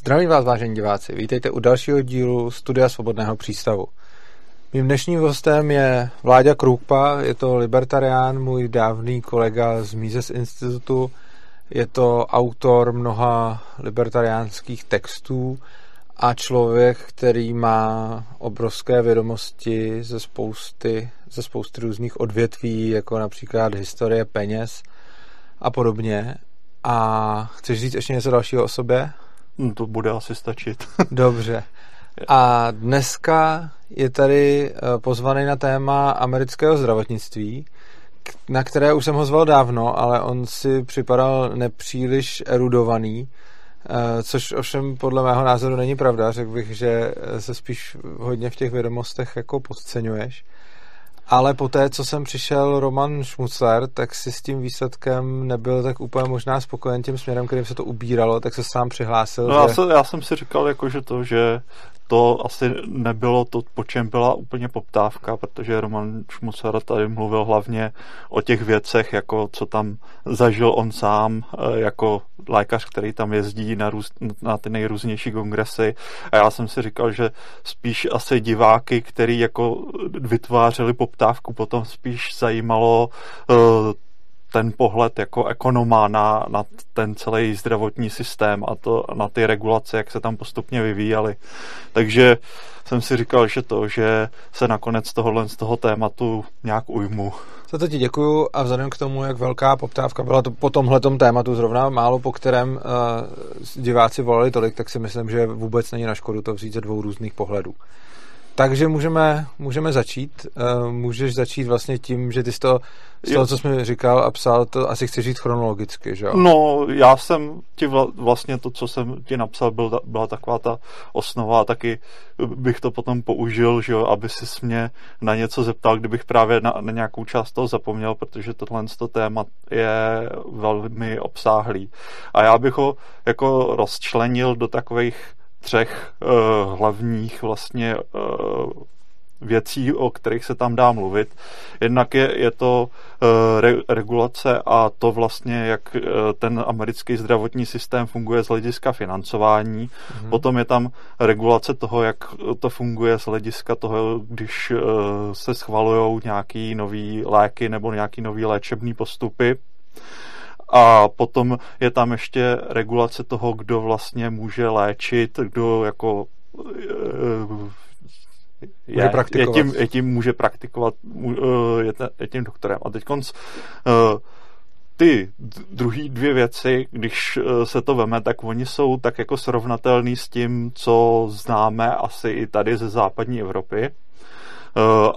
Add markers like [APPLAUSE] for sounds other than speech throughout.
Zdravím vás, vážení diváci. Vítejte u dalšího dílu Studia Svobodného přístavu. Mým dnešním hostem je Vláďa Krůkpa, je to libertarián, můj dávný kolega z Mises institutu, je to autor mnoha libertariánských textů a člověk, který má obrovské vědomosti ze spousty, ze spousty různých odvětví, jako například historie peněz a podobně. A chceš říct ještě něco dalšího o sobě? No, to bude asi stačit. [LAUGHS] Dobře. A dneska je tady eh, pozvaný na téma amerického zdravotnictví, na které už jsem ho zval dávno, ale on si připadal nepříliš erudovaný, eh, což ovšem podle mého názoru není pravda. Řekl bych, že se spíš hodně v těch vědomostech jako podceňuješ. Ale po té, co jsem přišel Roman Šmucler, tak si s tím výsledkem nebyl tak úplně možná spokojen tím směrem, kterým se to ubíralo, tak se sám přihlásil. No že... já, se, já jsem si říkal, jako, že to, že to asi nebylo to, po čem byla úplně poptávka, protože Roman Šmucer tady mluvil hlavně o těch věcech, jako co tam zažil on sám, eh, jako lékař, který tam jezdí na, růz, na ty nejrůznější kongresy. A já jsem si říkal, že spíš asi diváky, který jako vytvářeli poptávku, potom spíš zajímalo uh, ten pohled jako ekonoma na, na ten celý zdravotní systém a to na ty regulace, jak se tam postupně vyvíjely. Takže jsem si říkal, že to, že se nakonec tohohle z toho tématu nějak ujmu. Za to ti děkuju a vzhledem k tomu, jak velká poptávka byla to po tomhletom tématu zrovna málo, po kterém uh, diváci volali tolik, tak si myslím, že vůbec není na škodu to vzít ze dvou různých pohledů. Takže můžeme, můžeme začít. Uh, můžeš začít vlastně tím, že ty jsi to, z toho, co jsi mi říkal a psal, to asi chci říct chronologicky, že jo? No, já jsem ti vla, vlastně to, co jsem ti napsal, byl, byla taková ta osnova a taky bych to potom použil, že jo, aby si mě na něco zeptal, kdybych právě na, na nějakou část toho zapomněl, protože tohle to téma je velmi obsáhlý. A já bych ho jako rozčlenil do takových třech uh, hlavních vlastně uh, věcí, o kterých se tam dá mluvit. Jednak je, je to uh, re, regulace a to vlastně, jak uh, ten americký zdravotní systém funguje z hlediska financování. Mm-hmm. Potom je tam regulace toho, jak to funguje z hlediska toho, když uh, se schvalují nějaký nový léky nebo nějaký nový léčebný postupy. A potom je tam ještě regulace toho, kdo vlastně může léčit, kdo jako je, může je, tím, je tím může praktikovat, eh, je, je tím doktorem. A teď konc, uh, ty druhé dvě věci, když eh, se to veme, tak oni jsou tak jako srovnatelný s tím, co známe asi i tady ze západní Evropy.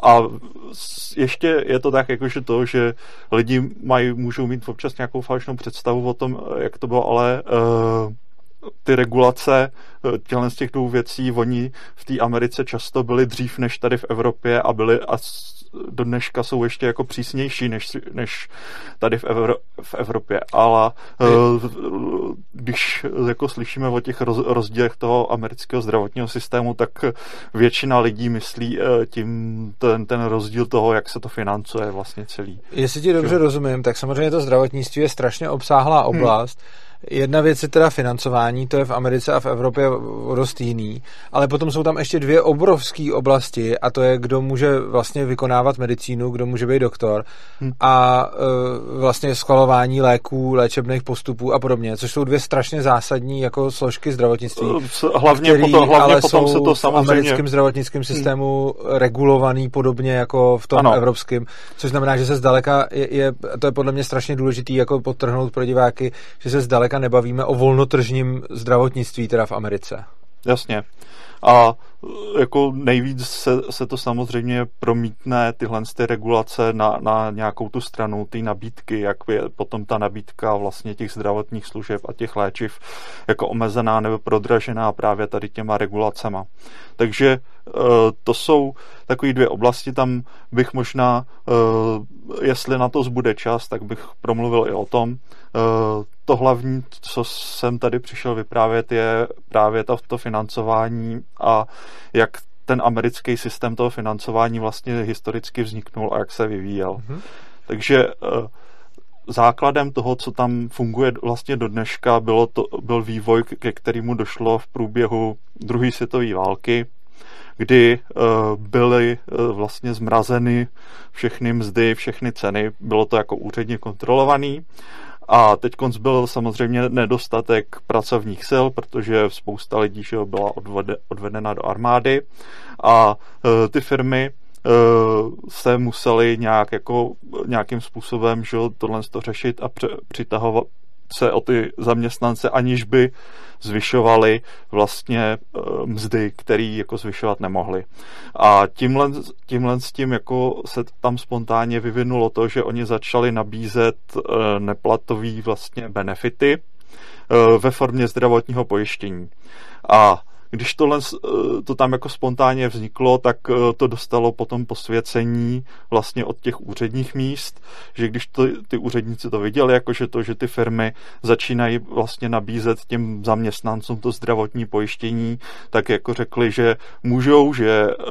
A ještě je to tak, jakože to, že lidi mají, můžou mít občas nějakou falešnou představu o tom, jak to bylo, ale ty regulace eh, těchto z těch dvou věcí, oni v té Americe často byli dřív než tady v Evropě a byli a do dneška jsou ještě jako přísnější než, než tady v, Evro, v Evropě. Ale uh, když jako slyšíme o těch roz, rozdílech toho amerického zdravotního systému, tak většina lidí myslí tím ten, ten rozdíl toho, jak se to financuje vlastně celý. Jestli ti dobře rozumím, tak samozřejmě to zdravotnictví je strašně obsáhlá oblast. Hmm Jedna věc je teda financování, to je v Americe a v Evropě dost jiný, ale potom jsou tam ještě dvě obrovské oblasti a to je, kdo může vlastně vykonávat medicínu, kdo může být doktor hmm. a uh, vlastně schvalování léků, léčebných postupů a podobně, což jsou dvě strašně zásadní jako složky zdravotnictví. Hlavně, který, potom, hlavně ale potom se to samozřejmě... v americkém zdravotnickém hmm. systému hmm. regulovaný podobně jako v tom ano. evropském, což znamená, že se zdaleka je, je, to je podle mě strašně důležitý jako podtrhnout pro diváky, že se zdaleka zdaleka nebavíme o volnotržním zdravotnictví teda v Americe. Jasně. A jako nejvíc se, se to samozřejmě promítne tyhle ty regulace na, na nějakou tu stranu, ty nabídky, jak je potom ta nabídka vlastně těch zdravotních služeb a těch léčiv jako omezená nebo prodražená právě tady těma regulacema. Takže e, to jsou takové dvě oblasti, tam bych možná, e, jestli na to zbude čas, tak bych promluvil i o tom. To hlavní, co jsem tady přišel vyprávět, je právě to, to financování a jak ten americký systém toho financování vlastně historicky vzniknul a jak se vyvíjel. Mm-hmm. Takže základem toho, co tam funguje vlastně do dneška, bylo to, byl vývoj, ke kterému došlo v průběhu druhé světové války, kdy uh, byly uh, vlastně zmrazeny všechny mzdy, všechny ceny, bylo to jako úředně kontrolovaný. A teď byl samozřejmě nedostatek pracovních sil, protože spousta lidí že byla odvede, odvedena do armády. A uh, ty firmy se museli nějak jako nějakým způsobem že tohle to řešit a přitahovat se o ty zaměstnance, aniž by zvyšovali vlastně eh, mzdy, který jako zvyšovat nemohli. A tímhle, tímhle s tím jako se tam spontánně vyvinulo to, že oni začali nabízet eh, neplatový vlastně benefity eh, ve formě zdravotního pojištění. A když tohle, eh, to tam jako spontánně vzniklo, tak eh, to dostalo potom posvěcení vlastně od těch úředních míst, že když to, ty úředníci to viděli, jakože to, že ty firmy začínají vlastně nabízet těm zaměstnancům to zdravotní pojištění, tak jako řekli, že můžou, že eh,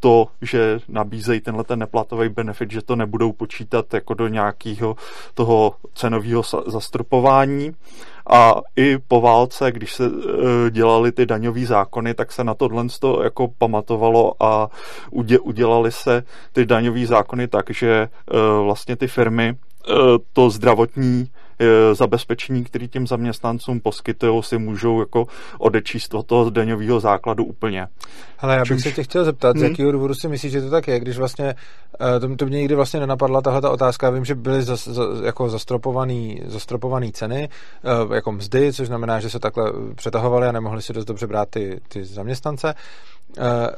to, že nabízejí tenhle ten neplatový benefit, že to nebudou počítat jako do nějakého toho cenového zastropování a i po válce, když se e, dělali ty daňové zákony, tak se na tohle to jako pamatovalo a udělali se ty daňové zákony tak, že e, vlastně ty firmy e, to zdravotní zabezpečení, který těm zaměstnancům poskytují, si můžou jako odečíst od toho daňového základu úplně. Ale já bych Čímž... se tě chtěl zeptat, hmm? z jakého důvodu si myslíš, že to tak je, když vlastně, to, to mě nikdy vlastně nenapadla tahle ta otázka, vím, že byly za, za, jako zastropovaný, zastropovaný ceny, jako mzdy, což znamená, že se takhle přetahovaly a nemohli si dost dobře brát ty, ty zaměstnance,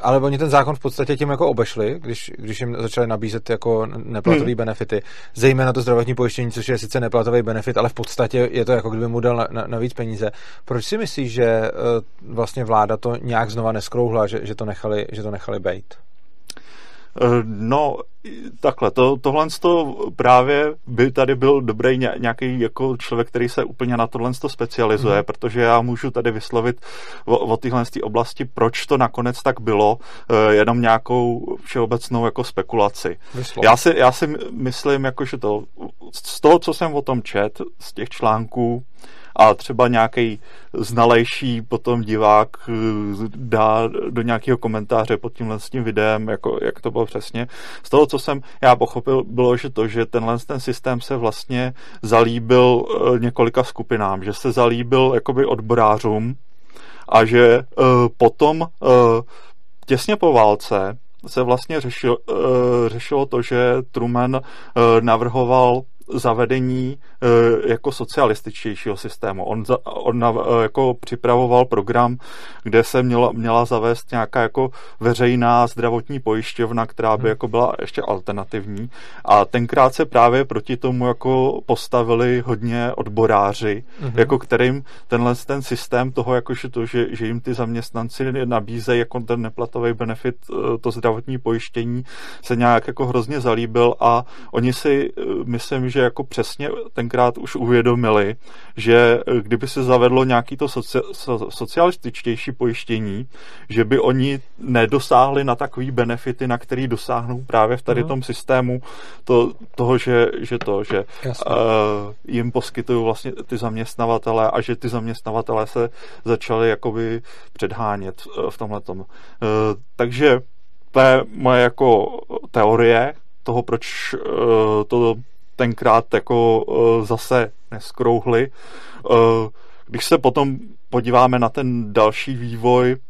ale oni ten zákon v podstatě tím jako obešli, když, když jim začali nabízet jako neplatový hmm. benefity, zejména to zdravotní pojištění, což je sice neplatový benefit, ale v podstatě je to jako kdyby mu dal na, na, navíc peníze. Proč si myslíš, že uh, vlastně vláda to nějak znova neskrouhla, že, že to nechali, že to nechali bejt? Eh, no, takhle, to, tohle to právě by tady byl dobrý nějaký jako člověk, který se úplně na tohle to specializuje, mm. protože já můžu tady vyslovit o, o téhle oblasti, proč to nakonec tak bylo, eh, jenom nějakou všeobecnou jako spekulaci. Já si, já si myslím, jako, že to z toho, co jsem o tom čet, z těch článků, a třeba nějaký znalejší potom divák eh, dá do nějakého komentáře pod tímhle s tím videem, jako, jak to bylo přesně. Z toho, co jsem já pochopil, bylo, že to, že tenhle ten systém se vlastně zalíbil eh, několika skupinám, že se zalíbil jakoby odborářům a že uh, potom uh, těsně po válce se vlastně řešil, uh, řešilo to, že Truman uh, navrhoval zavedení e, jako socialističtějšího systému. On, za, on na, e, jako připravoval program, kde se měla, měla zavést nějaká jako veřejná zdravotní pojišťovna, která by hmm. jako byla ještě alternativní. A tenkrát se právě proti tomu jako postavili hodně odboráři, hmm. jako kterým tenhle ten systém toho, jakože to, že, že jim ty zaměstnanci nabízejí jako ten neplatový benefit, e, to zdravotní pojištění, se nějak jako hrozně zalíbil a oni si, myslím, že že jako přesně tenkrát už uvědomili, že eh, kdyby se zavedlo nějaký to soci, so, socialističtější pojištění, že by oni nedosáhli na takový benefity, na který dosáhnou právě v tady uh-huh. tom systému to, toho, že, že to, že uh, jim poskytují vlastně ty zaměstnavatele a že ty zaměstnavatele se začali jakoby předhánět eh, v tomhle tom. Uh, takže to je moje jako teorie toho, proč uh, to tenkrát jako uh, zase neskrouhli. Uh, když se potom podíváme na ten další vývoj, uh,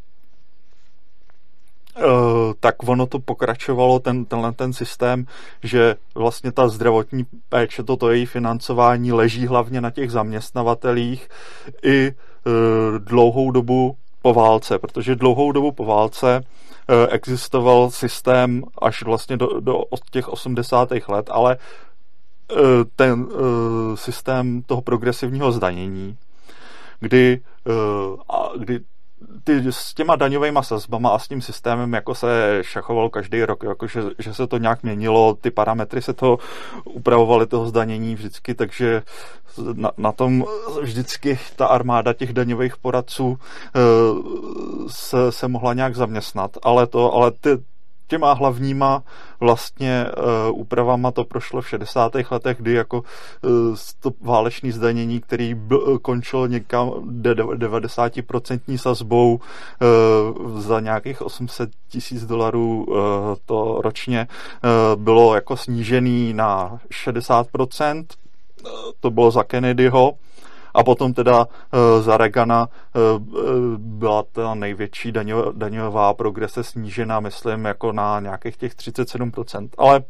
tak ono to pokračovalo, ten, tenhle ten systém, že vlastně ta zdravotní péče, toto její financování leží hlavně na těch zaměstnavatelích i uh, dlouhou dobu po válce, protože dlouhou dobu po válce existoval systém až vlastně do, do těch 80. let, ale ten uh, systém toho progresivního zdanění, kdy, uh, kdy ty, s těma daňovými sazbama a s tím systémem jako se šachoval každý rok, jako že, že se to nějak měnilo, ty parametry se to upravovaly toho zdanění vždycky, takže na, na tom vždycky ta armáda těch daňových poradců uh, se, se mohla nějak zaměstnat, ale to, ale ty, těma hlavníma vlastně uh, úpravama to prošlo v 60. letech, kdy jako uh, to válečný zdanění, který byl, končilo někam 90% sazbou uh, za nějakých 800 tisíc dolarů uh, to ročně uh, bylo jako snížený na 60%, to bylo za Kennedyho, a potom teda uh, za Regana uh, byla ta největší daňová, progrese snížena, myslím, jako na nějakých těch 37%. Ale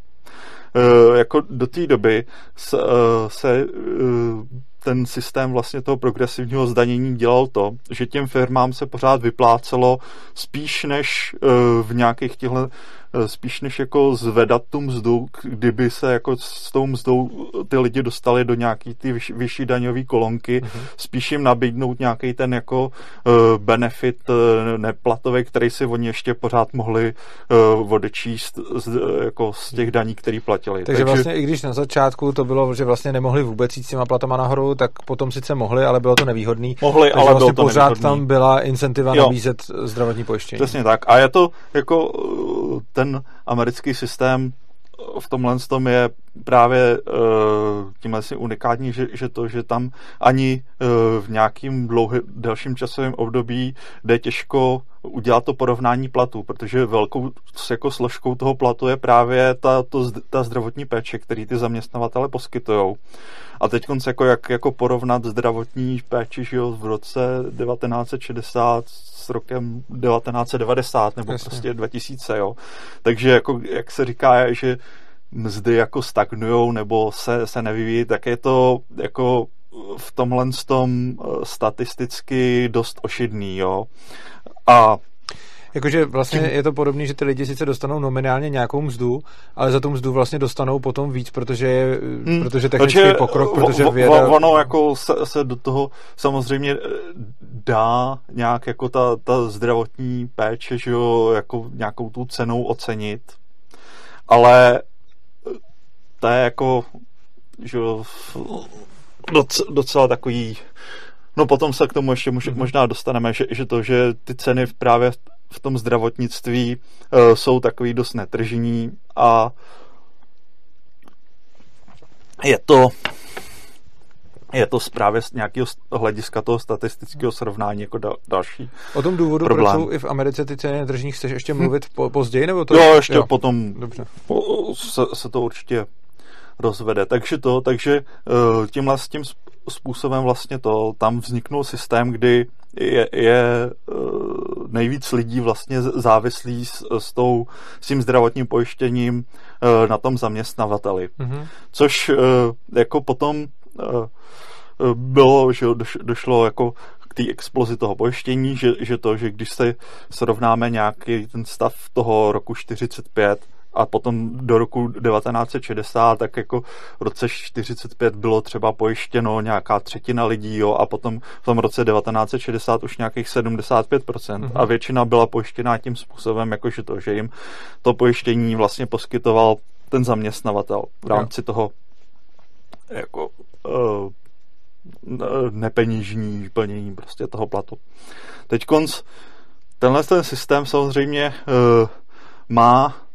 jako do té doby se, se ten systém vlastně toho progresivního zdanění dělal to, že těm firmám se pořád vyplácelo spíš než v nějakých těchto Eh, spíš než jako zvedat tu mzdu, kdyby se jako s tou mzdou ty lidi dostali do nějaký ty vyšší, vyšší daňové kolonky, mm-hmm. spíš jim nabídnout nějaký ten jako uh, benefit neplatový, který si oni ještě pořád mohli odečíst z, jako z těch daní, které platili. Takže, Takže vlastně i když na začátku to bylo, že vlastně nemohli vůbec jít s těma platama nahoru, tak potom sice mohli, ale bylo to nevýhodný. Mohli, Takže ale vlastně bylo to pořád nevýhodný. tam byla incentiva jo. nabízet zdravotní pojištění. Přesně tak. A je to jako ten americký systém v tomhle tom je právě uh, tímhle si unikátní, že, že to, že tam ani uh, v nějakým dlouhý, delším časovém období jde těžko udělat to porovnání platu, protože velkou jako složkou toho platu je právě ta, to, ta zdravotní péče, který ty zaměstnavatele poskytují. A teď jako jak jako porovnat zdravotní péči že jo, v roce 1960 s rokem 1990 nebo Jasně. prostě 2000, jo. Takže jako, jak se říká, že mzdy jako stagnujou nebo se, se nevyvíjí, tak je to jako v tomhle tom eh, statisticky dost ošidný, jo. A Jakože vlastně je to podobné, že ty lidi sice dostanou nominálně nějakou mzdu, ale za tu mzdu vlastně dostanou potom víc, protože, hmm, protože technický takže pokrok, protože věda... Ono jako se, se do toho samozřejmě eh, dá nějak jako ta, ta zdravotní péče, že jo, jako nějakou tu cenou ocenit, ale to je jako, že jo, docela takový No potom se k tomu ještě mhm. možná dostaneme, že, že to, že ty ceny právě v tom zdravotnictví uh, jsou takový dost netržní a je to je to právě z nějakého hlediska toho statistického srovnání jako da, další O tom důvodu, problém. proč jsou i v Americe ty ceny netržních, chceš ještě hm. mluvit po, později? Nebo to jo, ještě jo. potom Dobře. Se, se to určitě rozvede. Takže to, takže tímhle s tím způsobem vlastně to, tam vzniknul systém, kdy je, je uh, nejvíc lidí vlastně závislí s, s, tou, s tím zdravotním pojištěním uh, na tom zaměstnavateli. Mm-hmm. Což jako potom bylo, že došlo jako k té explozi toho pojištění, že, že to, že když se srovnáme nějaký ten stav toho roku 45 a potom do roku 1960, tak jako v roce 45 bylo třeba pojištěno nějaká třetina lidí, jo, a potom v tom roce 1960 už nějakých 75% mm-hmm. a většina byla pojištěná tím způsobem, jakože to, že jim to pojištění vlastně poskytoval ten zaměstnavatel v rámci jo. toho jako uh, nepenížní plnění prostě toho platu. Teď konc, tenhle ten systém samozřejmě uh, má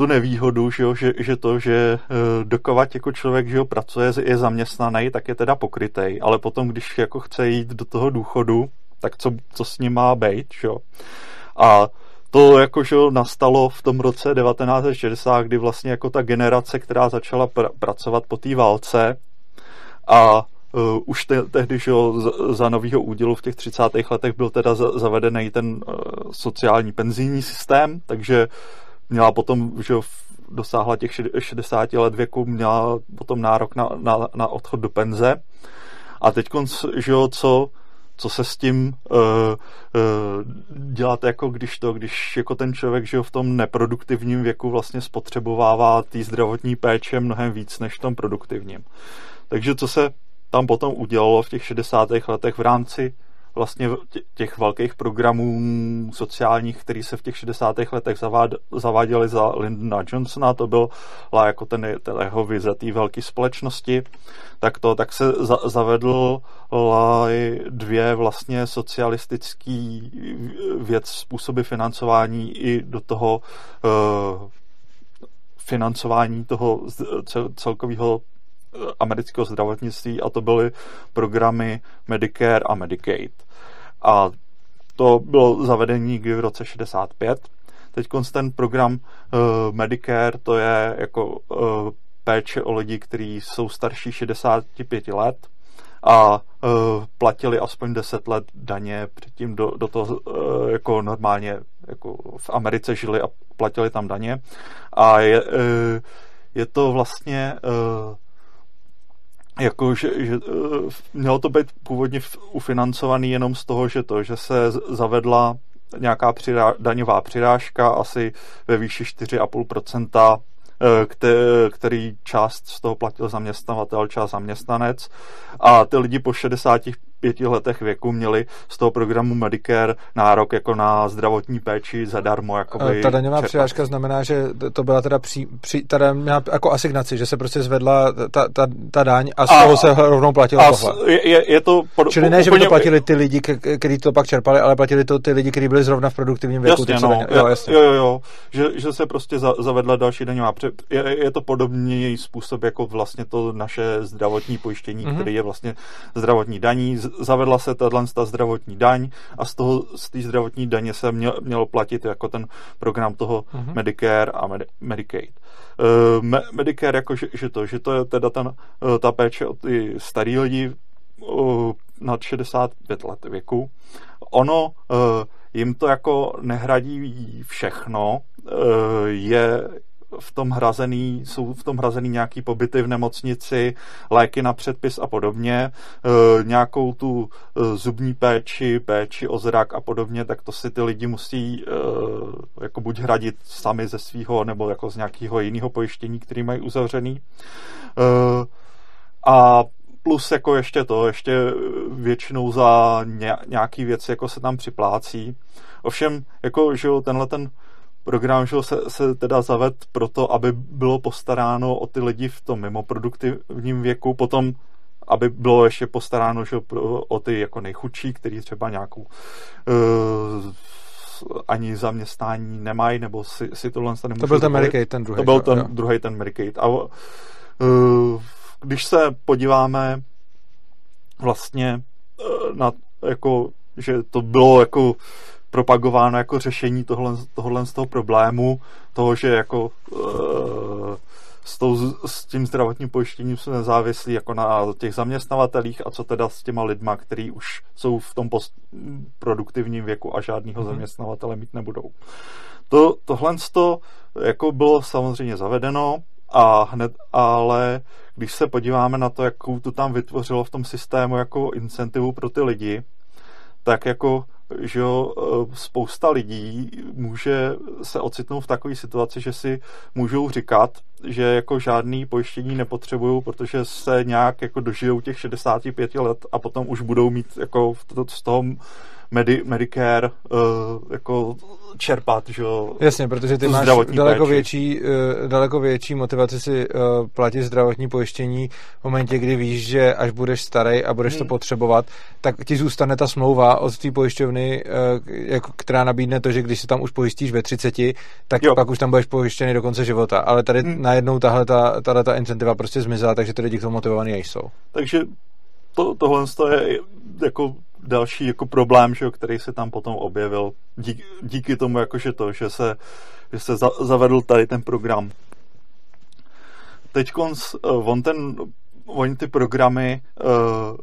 tu nevýhodu, že, jo, že, že to, že uh, dokovat jako člověk, že jo, pracuje, je zaměstnaný, tak je teda pokrytej, ale potom, když jako chce jít do toho důchodu, tak co, co s ním má být, že jo. A to jako, že nastalo v tom roce 1960, kdy vlastně jako ta generace, která začala pr- pracovat po té válce a Uh, už te, tehdy, že za, za novýho údělu v těch 30. letech byl teda za, zavedený ten uh, sociální penzijní systém, takže měla potom, že dosáhla těch 60 let věku, měla potom nárok na, na, na odchod do penze. A teď, že jo, co, co se s tím uh, uh, dělat, jako když to, když jako ten člověk, že jo, v tom neproduktivním věku vlastně spotřebovává té zdravotní péče mnohem víc než v tom produktivním. Takže co se tam potom udělalo v těch 60. letech v rámci vlastně těch velkých programů sociálních, který se v těch 60. letech zavád, zaváděly za Lyndona Johnsona, to byla jako ten, ten jeho vize té velké společnosti, tak to, tak se za, zavedl dvě vlastně socialistický věc, způsoby financování i do toho uh, financování toho celkového eh, amerického zdravotnictví a to byly programy Medicare a Medicaid. A to bylo zavedení někdy v roce 65. Teď ten program uh, Medicare, to je jako uh, péče o lidi, kteří jsou starší 65 let a uh, platili aspoň 10 let daně předtím do, do toho uh, jako normálně jako v Americe žili a platili tam daně a je, uh, je to vlastně uh, jako, že, že mělo to být původně ufinancovaný jenom z toho, že to, že se zavedla nějaká přirá, daňová přirážka asi ve výši 4,5% Eh, který část z toho platil zaměstnavatel, část zaměstnanec. A ty lidi po 60 pěti letech věku měli z toho programu Medicare nárok jako na zdravotní péči zadarmo. Jakoby ta daňová přirážka znamená, že to byla teda při, při teda měla jako asignaci, že se prostě zvedla ta, ta, ta daň a z a, toho se rovnou platilo a tohle. Je, je to pod, Čili ne, že by to platili ty lidi, kteří to pak čerpali, ale platili to ty lidi, kteří byli zrovna v produktivním věku. Jasně, no, jo, jasně. jo, jo, jo, že, že se prostě za, zavedla další daňová. Je, je to podobný způsob jako vlastně to naše zdravotní pojištění, mm-hmm. který je vlastně zdravotní daní zavedla se tato ta zdravotní daň a z toho z té zdravotní daně se měl, mělo platit jako ten program toho uh-huh. Medicare a Medi- Medicaid. Uh, me- Medicare jako, že, že, to, že to je teda ten, uh, ta péče o ty starý lidi uh, nad 65 let věku. Ono uh, jim to jako nehradí všechno, je v tom hrazený, jsou v tom hrazený nějaký pobyty v nemocnici, léky na předpis a podobně, e, nějakou tu e, zubní péči, péči o zrak a podobně, tak to si ty lidi musí e, jako buď hradit sami ze svého, nebo jako z nějakého jiného pojištění, který mají uzavřený. A plus jako ještě to, ještě většinou za nějaký věci jako se tam připlácí. Ovšem, jako, že tenhle ten program že se, se teda zaved proto, aby bylo postaráno o ty lidi v tom mimoproduktivním věku, potom aby bylo ještě postaráno že, o ty jako nejchudší, který třeba nějakou uh, ani zaměstnání nemají, nebo si, si tohle nemůžou To byl ten Medicaid, ten druhý. To byl ten jo. druhý, ten Medicaid. A uh, když se podíváme vlastně uh, na jako, že to bylo jako propagováno jako řešení tohle, tohle z toho problému, toho, že jako e, s, tou, s tím zdravotním pojištěním jsme nezávislí jako na těch zaměstnavatelích a co teda s těma lidma, kteří už jsou v tom produktivním věku a žádného mm-hmm. zaměstnavatele mít nebudou. To, tohle to jako bylo samozřejmě zavedeno a hned, ale když se podíváme na to, jakou to tam vytvořilo v tom systému jako incentivu pro ty lidi, tak jako že jo, e, spousta lidí může se ocitnout v takové situaci, že si můžou říkat, že jako žádný pojištění nepotřebují, protože se nějak jako dožijou těch 65 let a potom už budou mít jako z toho Medi- Medicare uh, jako čerpat, že jo. Jasně, protože ty máš daleko větší, uh, daleko větší motivaci si uh, platit zdravotní pojištění v momentě, kdy víš, že až budeš starý a budeš hmm. to potřebovat, tak ti zůstane ta smlouva od té pojišťovny, uh, jako, která nabídne to, že když se tam už pojistíš ve 30, tak jo. pak už tam budeš pojištěný do konce života. Ale tady hmm. najednou tahle ta, tahle ta incentiva prostě zmizela, takže ty lidi k tomu motivovaný nejsou. Takže to, tohle je jako další jako problém, že, který se tam potom objevil díky, díky tomu, jakože to, že se, že se za, zavedl tady ten program. Teď uh, on ten, oni ty programy uh,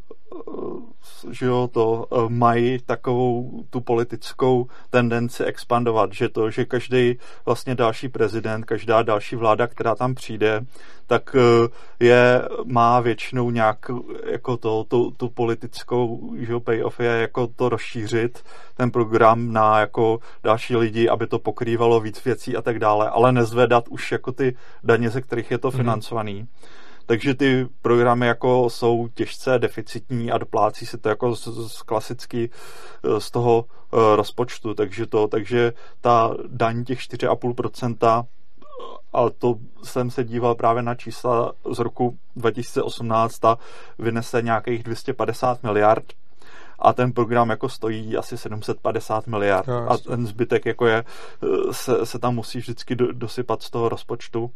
že jo, to eh, mají takovou tu politickou tendenci expandovat, že to, že každý vlastně další prezident, každá další vláda, která tam přijde, tak eh, je, má většinou nějak jako to, tu, tu politickou, že jo, payoff je jako to rozšířit, ten program na jako další lidi, aby to pokrývalo víc věcí a tak dále, ale nezvedat už jako ty daně, ze kterých je to mm-hmm. Takže ty programy jako jsou těžce deficitní a doplácí se to jako z, z klasicky eh, z toho uh, rozpočtu, takže to, takže ta daň těch 4,5% ale to jsem se díval právě na čísla z roku 2018 a vynese nějakých 250 miliard a ten program jako stojí asi 750 miliard. No, a ten zbytek jako je, se, se tam musí vždycky do, dosypat z toho rozpočtu. Uh,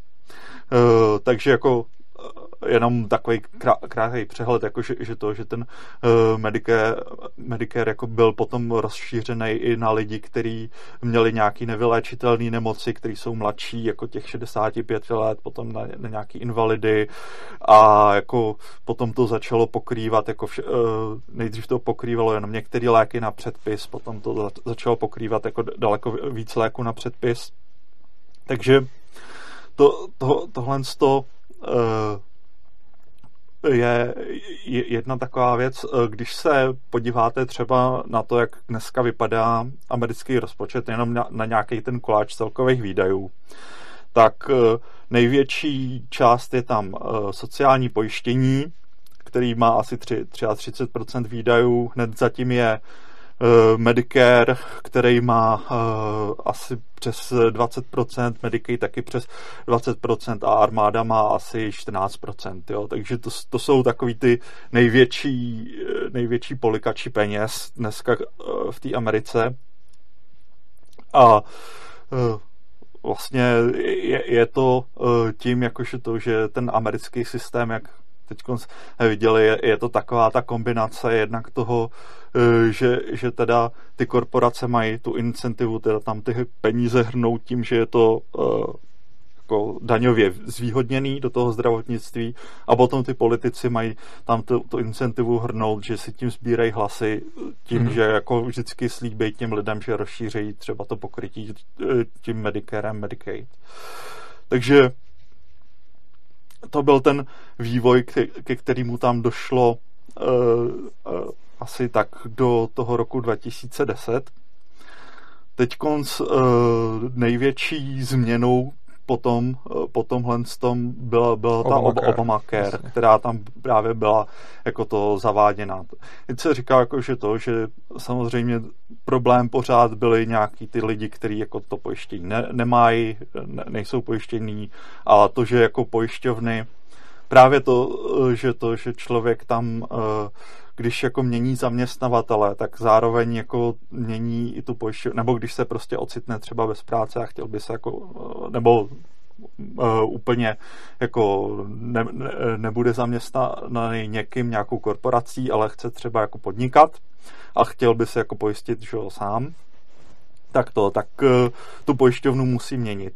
takže jako jenom takový krátký přehled, jako že, že to, že ten uh, Medicare, Medicare jako byl potom rozšířený i na lidi, kteří měli nějaký nevyléčitelné nemoci, kteří jsou mladší, jako těch 65 let, potom na, na nějaký invalidy a jako potom to začalo pokrývat, jako vše, uh, nejdřív to pokrývalo jenom některé léky na předpis, potom to začalo pokrývat jako daleko víc léku na předpis. Takže to, to, tohle to Eh, je jedna taková věc, eh, když se podíváte třeba na to, jak dneska vypadá americký rozpočet, jenom na, na nějaký ten koláč celkových výdajů, tak eh, největší část je tam sociální pojištění, který má asi 3, 33% výdajů, hned zatím je Eh, Medicare, který má uh, asi přes 20%, Medicaid taky přes 20% a armáda má asi 14%, jo? takže to, to jsou takový ty největší, eh, největší polikači peněz dneska v té Americe. A vlastně je, je to tím, jakože to, že ten americký systém, jak teď viděli, je, je to taková ta kombinace jednak toho, že, že teda ty korporace mají tu incentivu, teda tam ty peníze hrnou tím, že je to e, jako daňově zvýhodněný do toho zdravotnictví a potom ty politici mají tam tu, tu incentivu hrnout, že si tím sbírají hlasy tím, mm-hmm. že jako vždycky slíbí těm lidem, že rozšířejí třeba to pokrytí e, tím Medicarem, Medicaid. Takže to byl ten vývoj, ke, ke kterému tam došlo uh, uh, asi tak do toho roku 2010. Teď konc uh, největší změnou potom, eh, po tomhle tom byla, byla ta Obamacare, Obamacare která tam právě byla jako to zaváděná. Teď se říká, jako, že to, že samozřejmě problém pořád byly nějaký ty lidi, kteří jako to pojištění ne, nemají, ne, nejsou pojištění a to, že jako pojišťovny právě to, eh, že to, že člověk tam uh, když jako mění zaměstnavatele, tak zároveň jako mění i tu pojišťovnu, nebo když se prostě ocitne třeba bez práce a chtěl by se jako, nebo uh, úplně jako ne, ne, nebude zaměstnaný někým, nějakou korporací, ale chce třeba jako podnikat a chtěl by se jako pojistit, že jo, sám, tak to, tak uh, tu pojišťovnu musí měnit.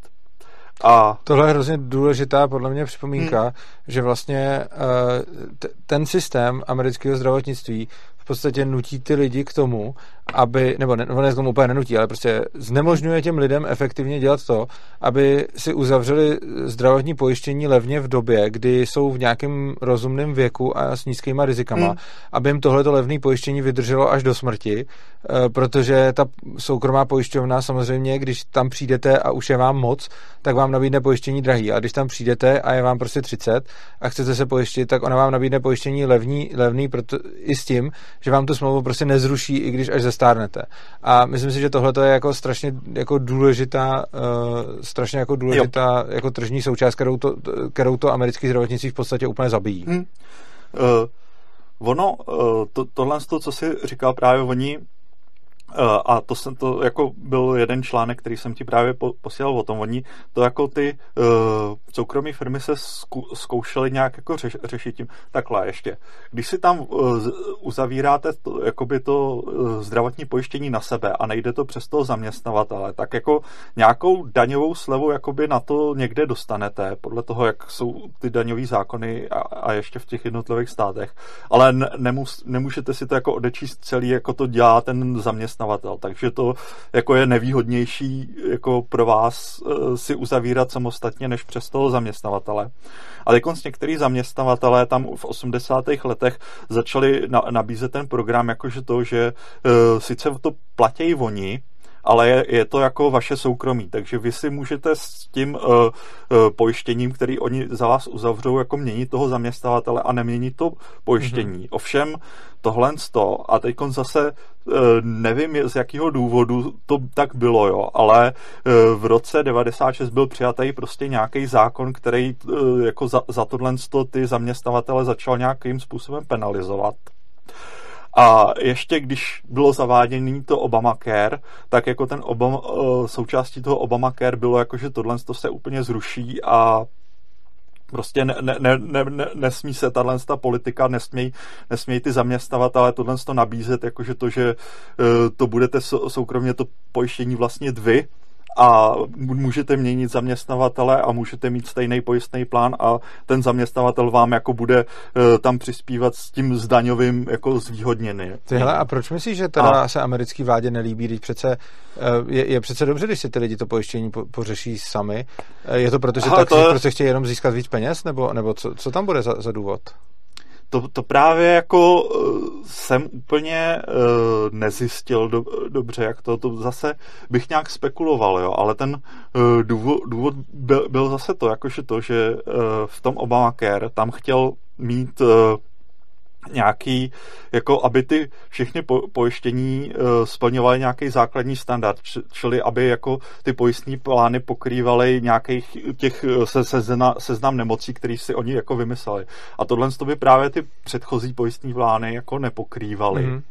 A... Tohle je hrozně důležitá podle mě připomínka, hmm. že vlastně uh, t- ten systém amerického zdravotnictví v podstatě nutí ty lidi k tomu, aby, nebo ne, ne k tomu úplně nenutí, ale prostě znemožňuje těm lidem efektivně dělat to, aby si uzavřeli zdravotní pojištění levně v době, kdy jsou v nějakém rozumném věku a s nízkýma rizikama, hmm. aby jim tohleto levné pojištění vydrželo až do smrti, eh, protože ta soukromá pojišťovna samozřejmě, když tam přijdete a už je vám moc, tak vám nabídne pojištění drahý. A když tam přijdete a je vám prostě 30 a chcete se pojistit, tak ona vám nabídne pojištění levný, levný proto, i s tím, že vám tu smlouvu prostě nezruší, i když až zestárnete. A myslím si, že tohle je jako strašně jako důležitá, uh, strašně jako důležitá jo. jako tržní součást, kterou to, kterou to americký zdravotnictví v podstatě úplně zabíjí. Hmm. Uh, ono, uh, to, tohle, to, co si říkal právě, oni a to jsem to jako byl jeden článek, který jsem ti právě po, posílal o tom. Oni to jako ty uh, soukromé firmy se zku, zkoušely nějak jako řeš, řešit tím. Takhle ještě. Když si tam uh, uzavíráte to, jakoby to uh, zdravotní pojištění na sebe a nejde to přes toho zaměstnavatele, tak jako nějakou daňovou slevu jakoby na to někde dostanete, podle toho, jak jsou ty daňové zákony a, a ještě v těch jednotlivých státech. Ale nemus, nemůžete si to jako odečíst celý, jako to dělá ten zaměstnavatel zaměstnavatel, takže to jako je nevýhodnější jako pro vás eh, si uzavírat samostatně než přes toho zaměstnavatele. Ale jako některý zaměstnavatelé tam v 80. letech začali na, nabízet ten program jakože to, že uh, sice to platí oni, ale je, je to jako vaše soukromí, takže vy si můžete s tím uh, uh, pojištěním, který oni za vás uzavřou, jako měnit toho zaměstnavatele a neměnit to pojištění. Mm-hmm. Ovšem tohle to a teď zase uh, nevím z jakého důvodu to tak bylo, jo, ale uh, v roce 96 byl přijatý prostě nějaký zákon, který uh, jako za, za tohle ty zaměstnavatele začal nějakým způsobem penalizovat. A ještě když bylo zaváděný to Obamacare, tak jako ten Obama, eh, součástí toho Obamacare bylo jako, že tohle to se úplně zruší a prostě ne, ne, ne, ne, nesmí se tahle ta politika, nesmějí nesměj ty zaměstnavatele tohle to nabízet, jakože to, že uh, to budete soukromně to pojištění vlastně vy, a můžete měnit zaměstnavatele a můžete mít stejný pojistný plán a ten zaměstnavatel vám jako bude uh, tam přispívat s tím zdaňovým jako zvýhodněný. Tyhle, a proč myslíš, že teda a... se americký vládě nelíbí, když přece uh, je, je přece dobře, když si ty lidi to pojištění po, pořeší sami. Uh, je to proto, že tak to... prostě chtějí jenom získat víc peněz, nebo, nebo co, co tam bude za, za důvod? To, to právě jako uh, jsem úplně uh, nezjistil do, dobře, jak to, to zase bych nějak spekuloval, jo, ale ten uh, důvod, důvod byl, byl zase to, jakože to, že uh, v tom Obamacare tam chtěl mít uh, nějaký, jako aby ty všechny po, pojištění uh, splňovaly nějaký základní standard, č, čili aby jako ty pojistní plány pokrývaly nějakých těch eh, se, sezna, seznam nemocí, který si oni jako vymysleli. A tohle to by právě ty předchozí pojistní plány jako nepokrývaly. Mm-hmm.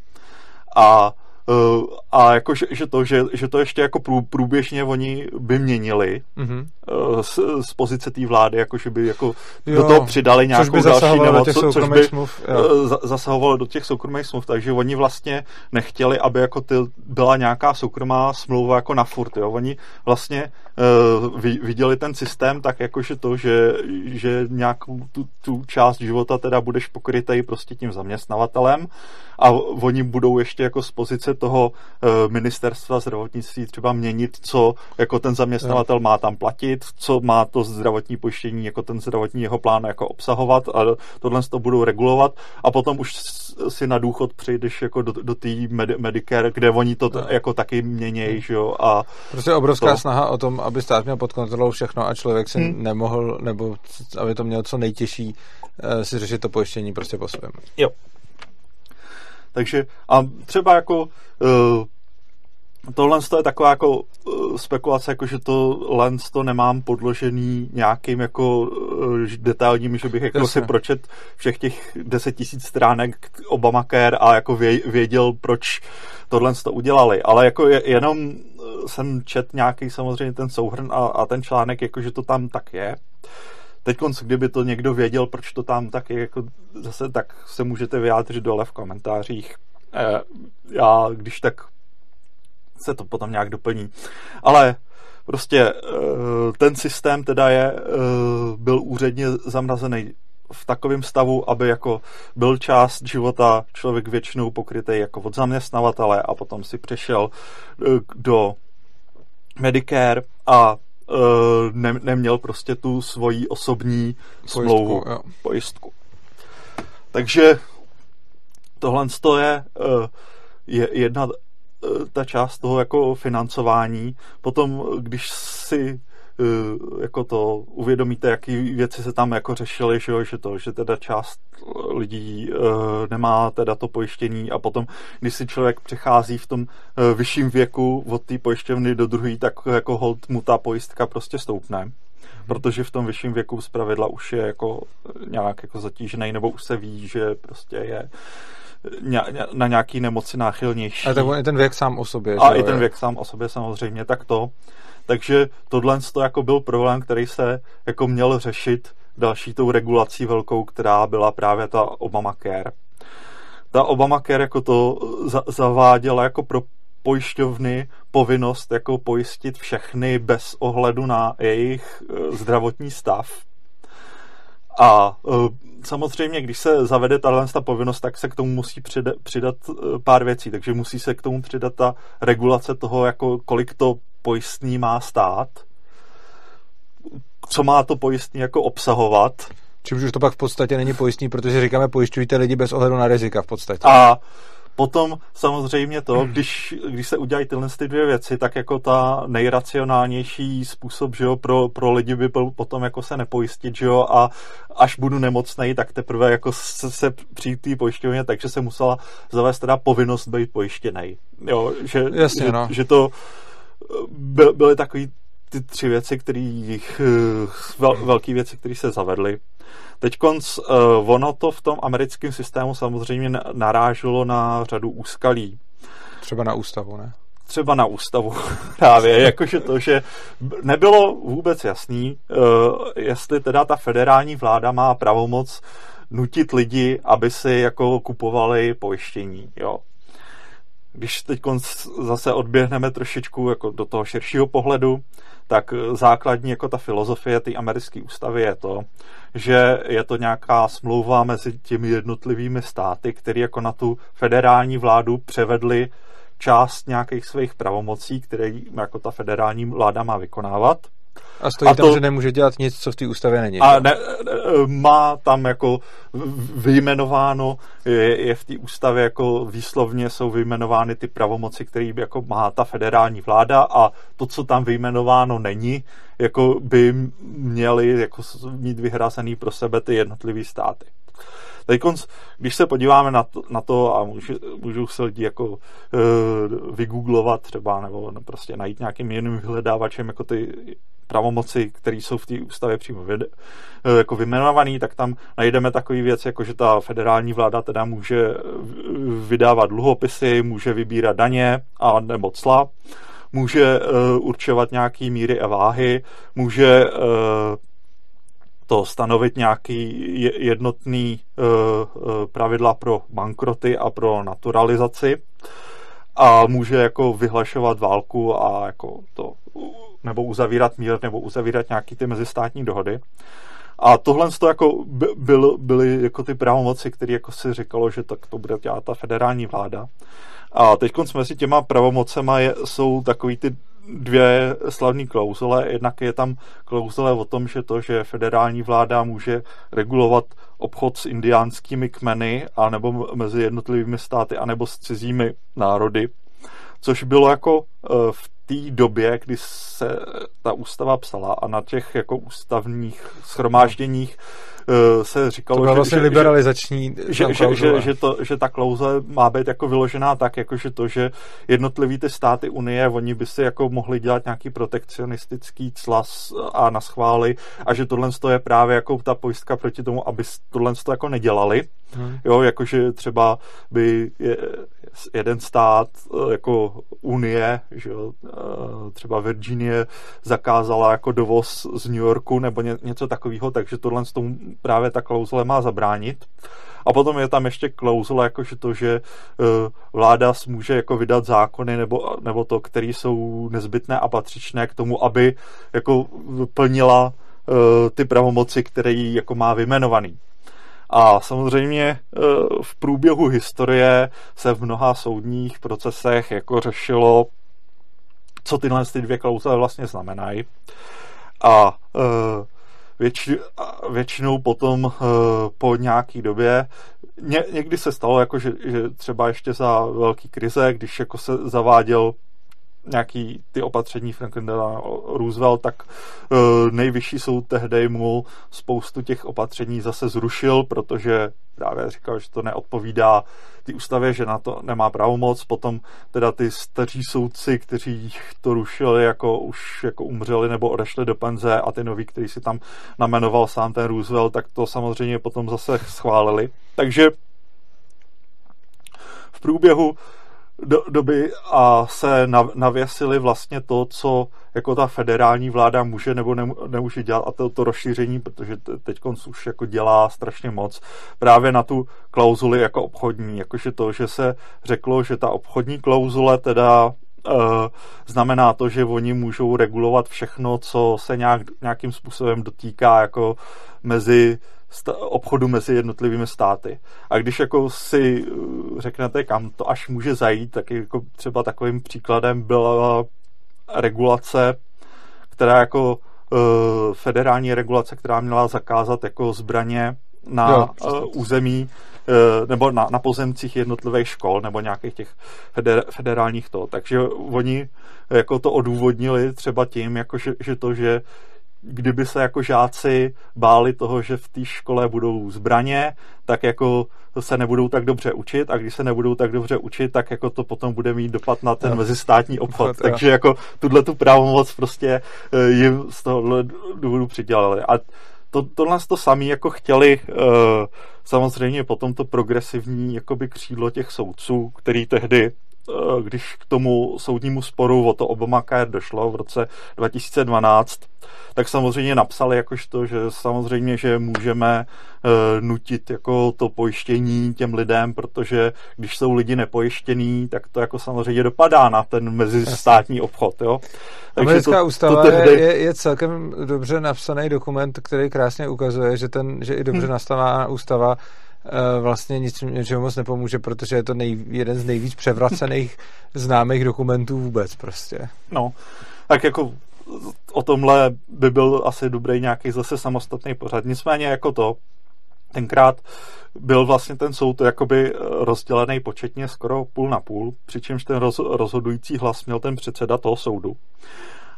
A Uh, a jako, že, že, to, že, že to ještě jako prů, průběžně oni by měnili mm-hmm. uh, z, z pozice té vlády, jako že by jako jo, do toho přidali nějakou což by další nemoc, co, což by smluv, uh, zasahovalo do těch soukromých smluv, takže oni vlastně nechtěli, aby jako ty, byla nějaká soukromá smlouva jako na furt, jo. Oni vlastně viděli ten systém tak jako, že to, že, že nějakou tu, tu část života teda budeš pokrytej prostě tím zaměstnavatelem a oni budou ještě jako z pozice toho uh, ministerstva zdravotnictví třeba měnit, co jako ten zaměstnavatel má tam platit, co má to zdravotní pojištění, jako ten zdravotní jeho plán jako obsahovat a tohle to budou regulovat a potom už si na důchod přejdeš jako do, do té med- Medicare, kde oni to t- jako taky měnějí, že jo. A prostě obrovská to... snaha o tom, aby stát měl pod kontrolou všechno a člověk si hmm. nemohl, nebo aby to měl co nejtěžší uh, si řešit to pojištění prostě po svém. Jo. Takže a třeba jako uh, tohle je taková jako uh, spekulace, jako že to lens to nemám podložený nějakým jako uh, detailním, že bych jako Jasně. si pročet všech těch deset tisíc stránek Obamacare a jako vě, věděl, proč tohle to udělali. Ale jako je, jenom jsem čet nějaký samozřejmě ten souhrn a, a ten článek, jako že to tam tak je. Teď, kdyby to někdo věděl, proč to tam tak je, jako zase tak se můžete vyjádřit dole v komentářích. Já, když tak se to potom nějak doplní. Ale prostě e, ten systém teda je, e, byl úředně zamrazený v takovém stavu, aby jako byl část života člověk většinou pokrytý jako od zaměstnavatele a potom si přešel do Medicare a ne, neměl prostě tu svoji osobní pojistku, smlouvu, jo. pojistku. Takže tohle je, je jedna ta část toho jako financování. Potom, když si Eh, jako to uvědomíte, jaký věci se tam jako řešily, že, že to, že teda část lidí uh, nemá teda to pojištění a potom, když si člověk přechází v tom uh, vyšším věku od té pojišťovny do druhé, tak jako hold mu ta pojistka prostě stoupne hmm. protože v tom vyšším věku zpravidla už je jako nějak jako zatížený, nebo už se ví, že prostě je na nějaký nemoci náchylnější. A tak i ten věk sám o sobě. A i ten věk sám o sobě samozřejmě, tak to. Takže tohle to jako byl problém, který se jako měl řešit další tou regulací velkou, která byla právě ta Obamacare. Ta Obamacare jako to za- zaváděla jako pro pojišťovny povinnost jako pojistit všechny bez ohledu na jejich e, zdravotní stav. A e, samozřejmě, když se zavede tahle ta povinnost, tak se k tomu musí přidat, přidat e, pár věcí. Takže musí se k tomu přidat ta regulace toho, jako kolik to pojistný má stát, co má to pojistný jako obsahovat. Čímž už to pak v podstatě není pojistný, protože říkáme pojišťujte lidi bez ohledu na rizika v podstatě. A potom samozřejmě to, když, když se udělají tyhle ty dvě věci, tak jako ta nejracionálnější způsob, že jo, pro, pro lidi by byl potom jako se nepojistit, že jo, a až budu nemocnej, tak teprve jako se, se přijít té pojišťovně, takže se musela zavést teda povinnost být pojištěný. Jo, že, Jasně, že, no. že to by, byly takový ty tři věci, které vel, velké věci, které se zavedly. Teď konc, uh, ono to v tom americkém systému samozřejmě naráželo na řadu úskalí. Třeba na ústavu, ne? Třeba na ústavu [LAUGHS] právě, jakože to, že nebylo vůbec jasný, uh, jestli teda ta federální vláda má pravomoc nutit lidi, aby si jako kupovali pojištění, jo. Když teď zase odběhneme trošičku jako do toho širšího pohledu, tak základní jako ta filozofie té americké ústavy je to, že je to nějaká smlouva mezi těmi jednotlivými státy, které jako na tu federální vládu převedly část nějakých svých pravomocí, které jako ta federální vláda má vykonávat a stojí a tam, to, že nemůže dělat nic, co v té ústavě není. A ne, má tam jako vyjmenováno, je, je v té ústavě jako výslovně jsou vyjmenovány ty pravomoci, které jako má ta federální vláda a to, co tam vyjmenováno není, jako by měly jako mít vyhrazený pro sebe ty jednotlivé státy. Teď, když se podíváme na to, na to a můžu, můžu se lidi jako uh, vygooglovat třeba, nebo prostě najít nějakým jiným vyhledávačem jako ty pravomoci, které jsou v té ústavě přímo vyd, eh, jako vymenovaný, tak tam najdeme takový věc, jako že ta federální vláda teda může vydávat dluhopisy, může vybírat daně a nebo cla, může uh, určovat nějaký míry a váhy, může uh, to stanovit nějaký jednotný uh, pravidla pro bankroty a pro naturalizaci a může jako vyhlašovat válku a jako to nebo uzavírat mír, nebo uzavírat nějaký ty mezistátní dohody. A tohle to jako byl, byly jako ty pravomoci, které jako si říkalo, že tak to bude dělat ta federální vláda. A teď mezi těma pravomocema je, jsou takový ty dvě slavné klauzule. Jednak je tam klauzule o tom, že to, že federální vláda může regulovat obchod s indiánskými kmeny, anebo mezi jednotlivými státy, anebo s cizími národy, což bylo jako eh, v té době, kdy se ta ústava psala a na těch jako ústavních schromážděních se říkalo, to byla vlastně že, liberalizační že, že, že, že, to, že ta klauze má být jako vyložená tak, jako že to, že jednotlivý ty státy Unie, oni by si jako mohli dělat nějaký protekcionistický cla a na schvály a že tohle je právě jako ta pojistka proti tomu, aby tohle jako nedělali. Hmm. Jo, jakože třeba by je, jeden stát eh, jako Unie, že jo, eh, třeba Virginie zakázala jako dovoz z New Yorku nebo ně, něco takového, takže tohle s tomu právě ta klauzule má zabránit. A potom je tam ještě klauzule, jako že to, že uh, vláda může jako vydat zákony nebo, nebo to, které jsou nezbytné a patřičné k tomu, aby jako plnila ty pravomoci, které jako má vymenovaný. A samozřejmě eh, v průběhu historie se v mnoha soudních procesech jako řešilo, co tyhle ty dvě klauze vlastně znamenají. A eh, věč, většinou potom eh, po nějaký době ně, někdy se stalo, jako že, že třeba ještě za velký krize, když jako se zaváděl nějaký ty opatření Franklin Delano Roosevelt, tak uh, nejvyšší soud tehdy mu spoustu těch opatření zase zrušil, protože právě říkal, že to neodpovídá ty ústavě, že na to nemá pravomoc. Potom teda ty staří soudci, kteří to rušili, jako už jako umřeli nebo odešli do penze a ty noví, který si tam namenoval sám ten Roosevelt, tak to samozřejmě potom zase schválili. Takže v průběhu do, doby a se navěsili vlastně to, co jako ta federální vláda může nebo ne, nemůže dělat a to, to rozšíření, protože teď už jako dělá strašně moc právě na tu klauzuli jako obchodní, jakože to, že se řeklo, že ta obchodní klauzule teda uh, znamená to, že oni můžou regulovat všechno, co se nějak, nějakým způsobem dotýká jako mezi obchodu mezi jednotlivými státy. A když jako si uh, řeknete, kam to až může zajít, tak jako třeba takovým příkladem byla regulace, která jako uh, federální regulace, která měla zakázat jako zbraně na jo, uh, území nebo na, na pozemcích jednotlivých škol nebo nějakých těch feder, federálních to. Takže oni jako to odůvodnili třeba tím, jako že, že to, že kdyby se jako žáci báli toho, že v té škole budou zbraně, tak jako se nebudou tak dobře učit a když se nebudou tak dobře učit, tak jako to potom bude mít dopad na ten no. mezistátní obchod. obchod Takže jako tuhle tu pravomoc prostě eh, jim z tohohle důvodu přidělali. A to, tohle to samé jako chtěli uh, samozřejmě potom to progresivní jakoby křídlo těch soudců, který tehdy když k tomu soudnímu sporu o to Obamacare došlo v roce 2012, tak samozřejmě napsali jakožto, že samozřejmě, že můžeme uh, nutit jako to pojištění těm lidem, protože když jsou lidi nepojištění, tak to jako samozřejmě dopadá na ten mezistátní obchod. Jo? Takže Americká to, ústava to tehdy... je, je celkem dobře napsaný dokument, který krásně ukazuje, že, ten, že i dobře hmm. nastavená ústava vlastně nic něčemu moc nepomůže, protože je to nej, jeden z nejvíc převracených [LAUGHS] známých dokumentů vůbec prostě. No, tak jako o tomhle by byl asi dobrý nějaký zase samostatný pořad. Nicméně jako to, tenkrát byl vlastně ten soud jakoby rozdělený početně skoro půl na půl, přičemž ten roz, rozhodující hlas měl ten předseda toho soudu.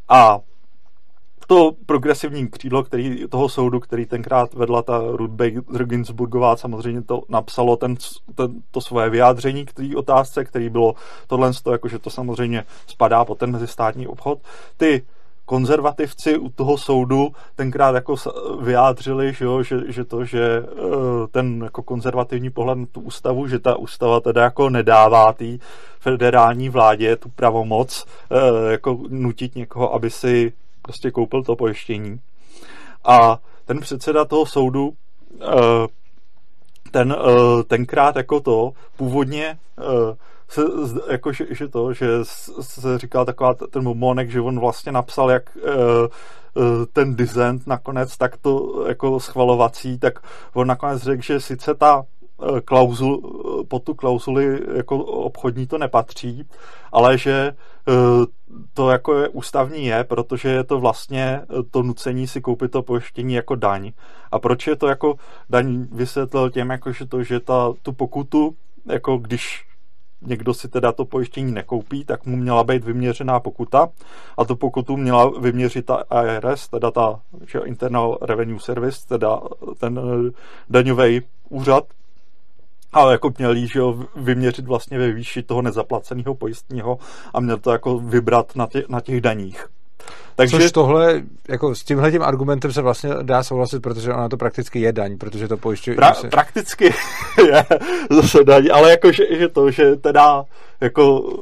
A to progresivní křídlo který, toho soudu, který tenkrát vedla ta Ruth Bader Ginsburgová, samozřejmě to napsalo ten, ten, to svoje vyjádření k té otázce, který bylo tohle, jako, že to samozřejmě spadá pod ten mezistátní obchod. Ty konzervativci u toho soudu tenkrát jako vyjádřili, že, jo, že, že to, že eh, ten jako konzervativní pohled na tu ústavu, že ta ústava teda jako nedává té federální vládě tu pravomoc eh, jako nutit někoho, aby si prostě koupil to pojištění. A ten předseda toho soudu eh, ten tenkrát jako to původně se, jako, že, že to, že se říkal taková ten momonek, že on vlastně napsal jak ten dizent nakonec, tak to jako schvalovací, tak on nakonec řekl, že sice ta eh, klauzul, pod tu klauzuli jako obchodní to nepatří, ale že to jako je ústavní je, protože je to vlastně to nucení si koupit to pojištění jako daň. A proč je to jako daň? Vysvětlil těm, jako že to, že ta, tu pokutu, jako když někdo si teda to pojištění nekoupí, tak mu měla být vyměřená pokuta. A tu pokutu měla vyměřit ta IRS, teda ta že Internal Revenue Service, teda ten eh, daňový úřad, ale jako měli že jo, vyměřit vlastně ve výši toho nezaplaceného pojistního a měl to jako vybrat na, tě, na těch daních. Takže... Což tohle, jako s tímhle tím argumentem se vlastně dá souhlasit, protože ona to prakticky je daň, protože to pojišťuje... Pra, se... Prakticky [LAUGHS] je zase daň, ale jako, že, že to, že teda jako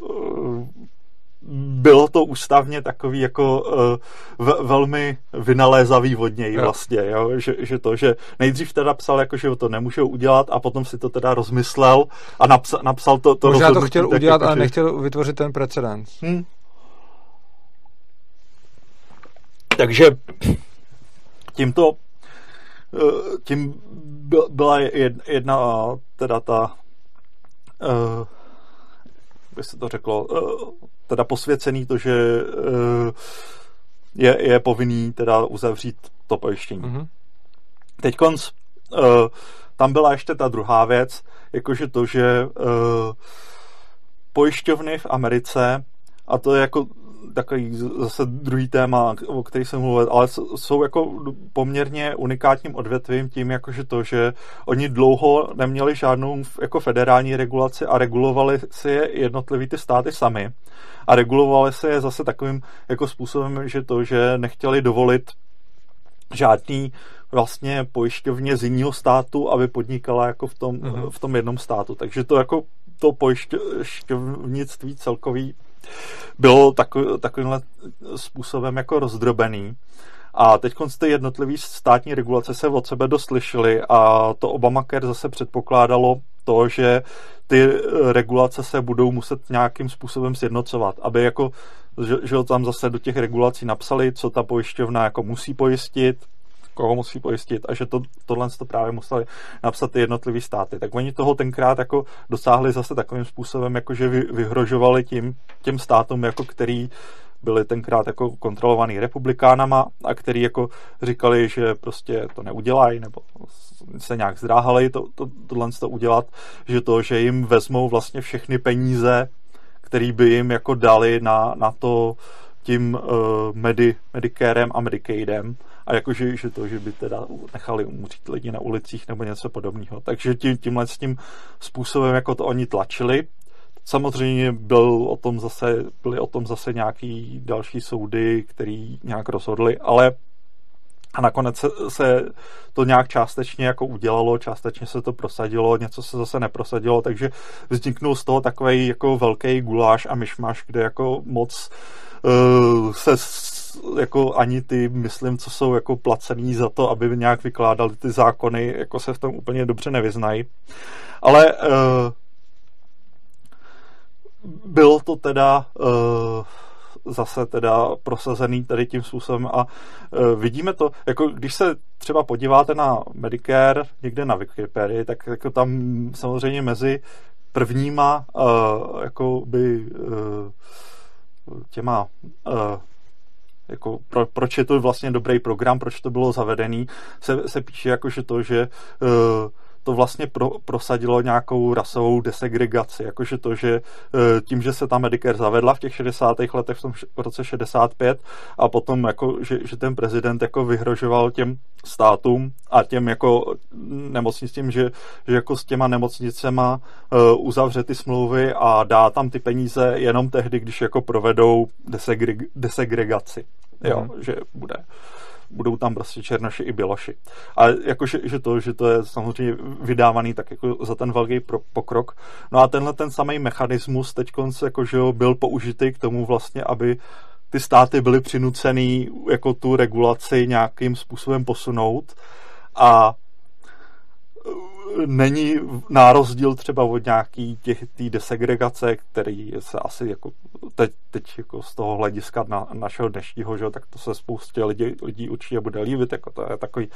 bylo to ústavně takový jako uh, v, velmi vynalézavý od něj vlastně, jo? Že, že to, že nejdřív teda psal jako, že to nemůžou udělat a potom si to teda rozmyslel a napsal, napsal to, to Možná to chtěl udělat, jako, ale že... nechtěl vytvořit ten precedens. Hmm. Takže tímto eh, tím byla jedna teda ta eh, by se to řeklo, eh, teda posvěcený to, že je, je povinný teda uzavřít to pojištění. Mm-hmm. Teď konc, tam byla ještě ta druhá věc, jakože to, že pojišťovny v Americe, a to je jako takový zase druhý téma, o který jsem mluvil, ale jsou jako poměrně unikátním odvětvím tím, jakože to, že oni dlouho neměli žádnou jako federální regulaci a regulovali si je jednotlivý ty státy sami. A regulovali si je zase takovým jako způsobem, že to, že nechtěli dovolit žádný vlastně pojišťovně z jiného státu, aby podnikala jako v tom, mm-hmm. v tom jednom státu. Takže to jako to pojišťovnictví celkový bylo takový, takovýmhle způsobem jako rozdrobený. A teď ty jednotlivý státní regulace se od sebe doslyšely a to Obamacare zase předpokládalo to, že ty regulace se budou muset nějakým způsobem sjednocovat, aby jako, že, že tam zase do těch regulací napsali, co ta pojišťovna jako musí pojistit, koho musí pojistit a že to, tohle to právě museli napsat ty jednotlivý státy. Tak oni toho tenkrát jako dosáhli zase takovým způsobem, jako že vy, vyhrožovali tím těm státům, jako který byli tenkrát jako kontrolovaný republikánama a který jako říkali, že prostě to neudělají nebo se nějak zdráhali to, to, tohle to udělat, že to, že jim vezmou vlastně všechny peníze, který by jim jako dali na, na to tím uh, medi, Medicárem a Medicaidem a jakože že to, že by teda nechali umřít lidi na ulicích nebo něco podobného. Takže tím, tímhle s tím způsobem jako to oni tlačili. Samozřejmě byl o tom zase, byly o tom zase nějaký další soudy, který nějak rozhodli, ale a nakonec se, se to nějak částečně jako udělalo, částečně se to prosadilo, něco se zase neprosadilo, takže vzniknul z toho takový jako velký guláš a myšmaš, kde jako moc uh, se jako ani ty, myslím, co jsou jako placený za to, aby nějak vykládali ty zákony, jako se v tom úplně dobře nevyznají. Ale uh, bylo to teda uh, zase teda prosazený tady tím způsobem a uh, vidíme to, jako když se třeba podíváte na Medicare někde na Wikipedii, tak jako tam samozřejmě mezi prvníma uh, jako by uh, těma uh, jako pro, proč je to vlastně dobrý program, proč to bylo zavedený, se, se píše jako, že to, že uh, to vlastně pro, prosadilo nějakou rasovou desegregaci, jakože to, že e, tím, že se ta Medicare zavedla v těch 60. letech v tom v roce 65 a potom jako, že, že ten prezident jako vyhrožoval těm státům a těm jako nemocnicím, že, že jako s těma nemocnicema uh, uzavře ty smlouvy a dá tam ty peníze jenom tehdy, když jako provedou desegreg, desegregaci. Jo, mm. že bude budou tam prostě černoši i běloši. A jakože že to, že to je samozřejmě vydávaný tak jako za ten velký pro, pokrok. No a tenhle ten samý mechanismus teď jako, že jo, byl použitý k tomu vlastně, aby ty státy byly přinucený jako tu regulaci nějakým způsobem posunout a není na rozdíl třeba od nějaký těch tý desegregace, který se asi jako teď, teď jako z toho hlediska na, našeho dnešního, že, tak to se spoustě lidí, lidí určitě bude líbit, jako to je takový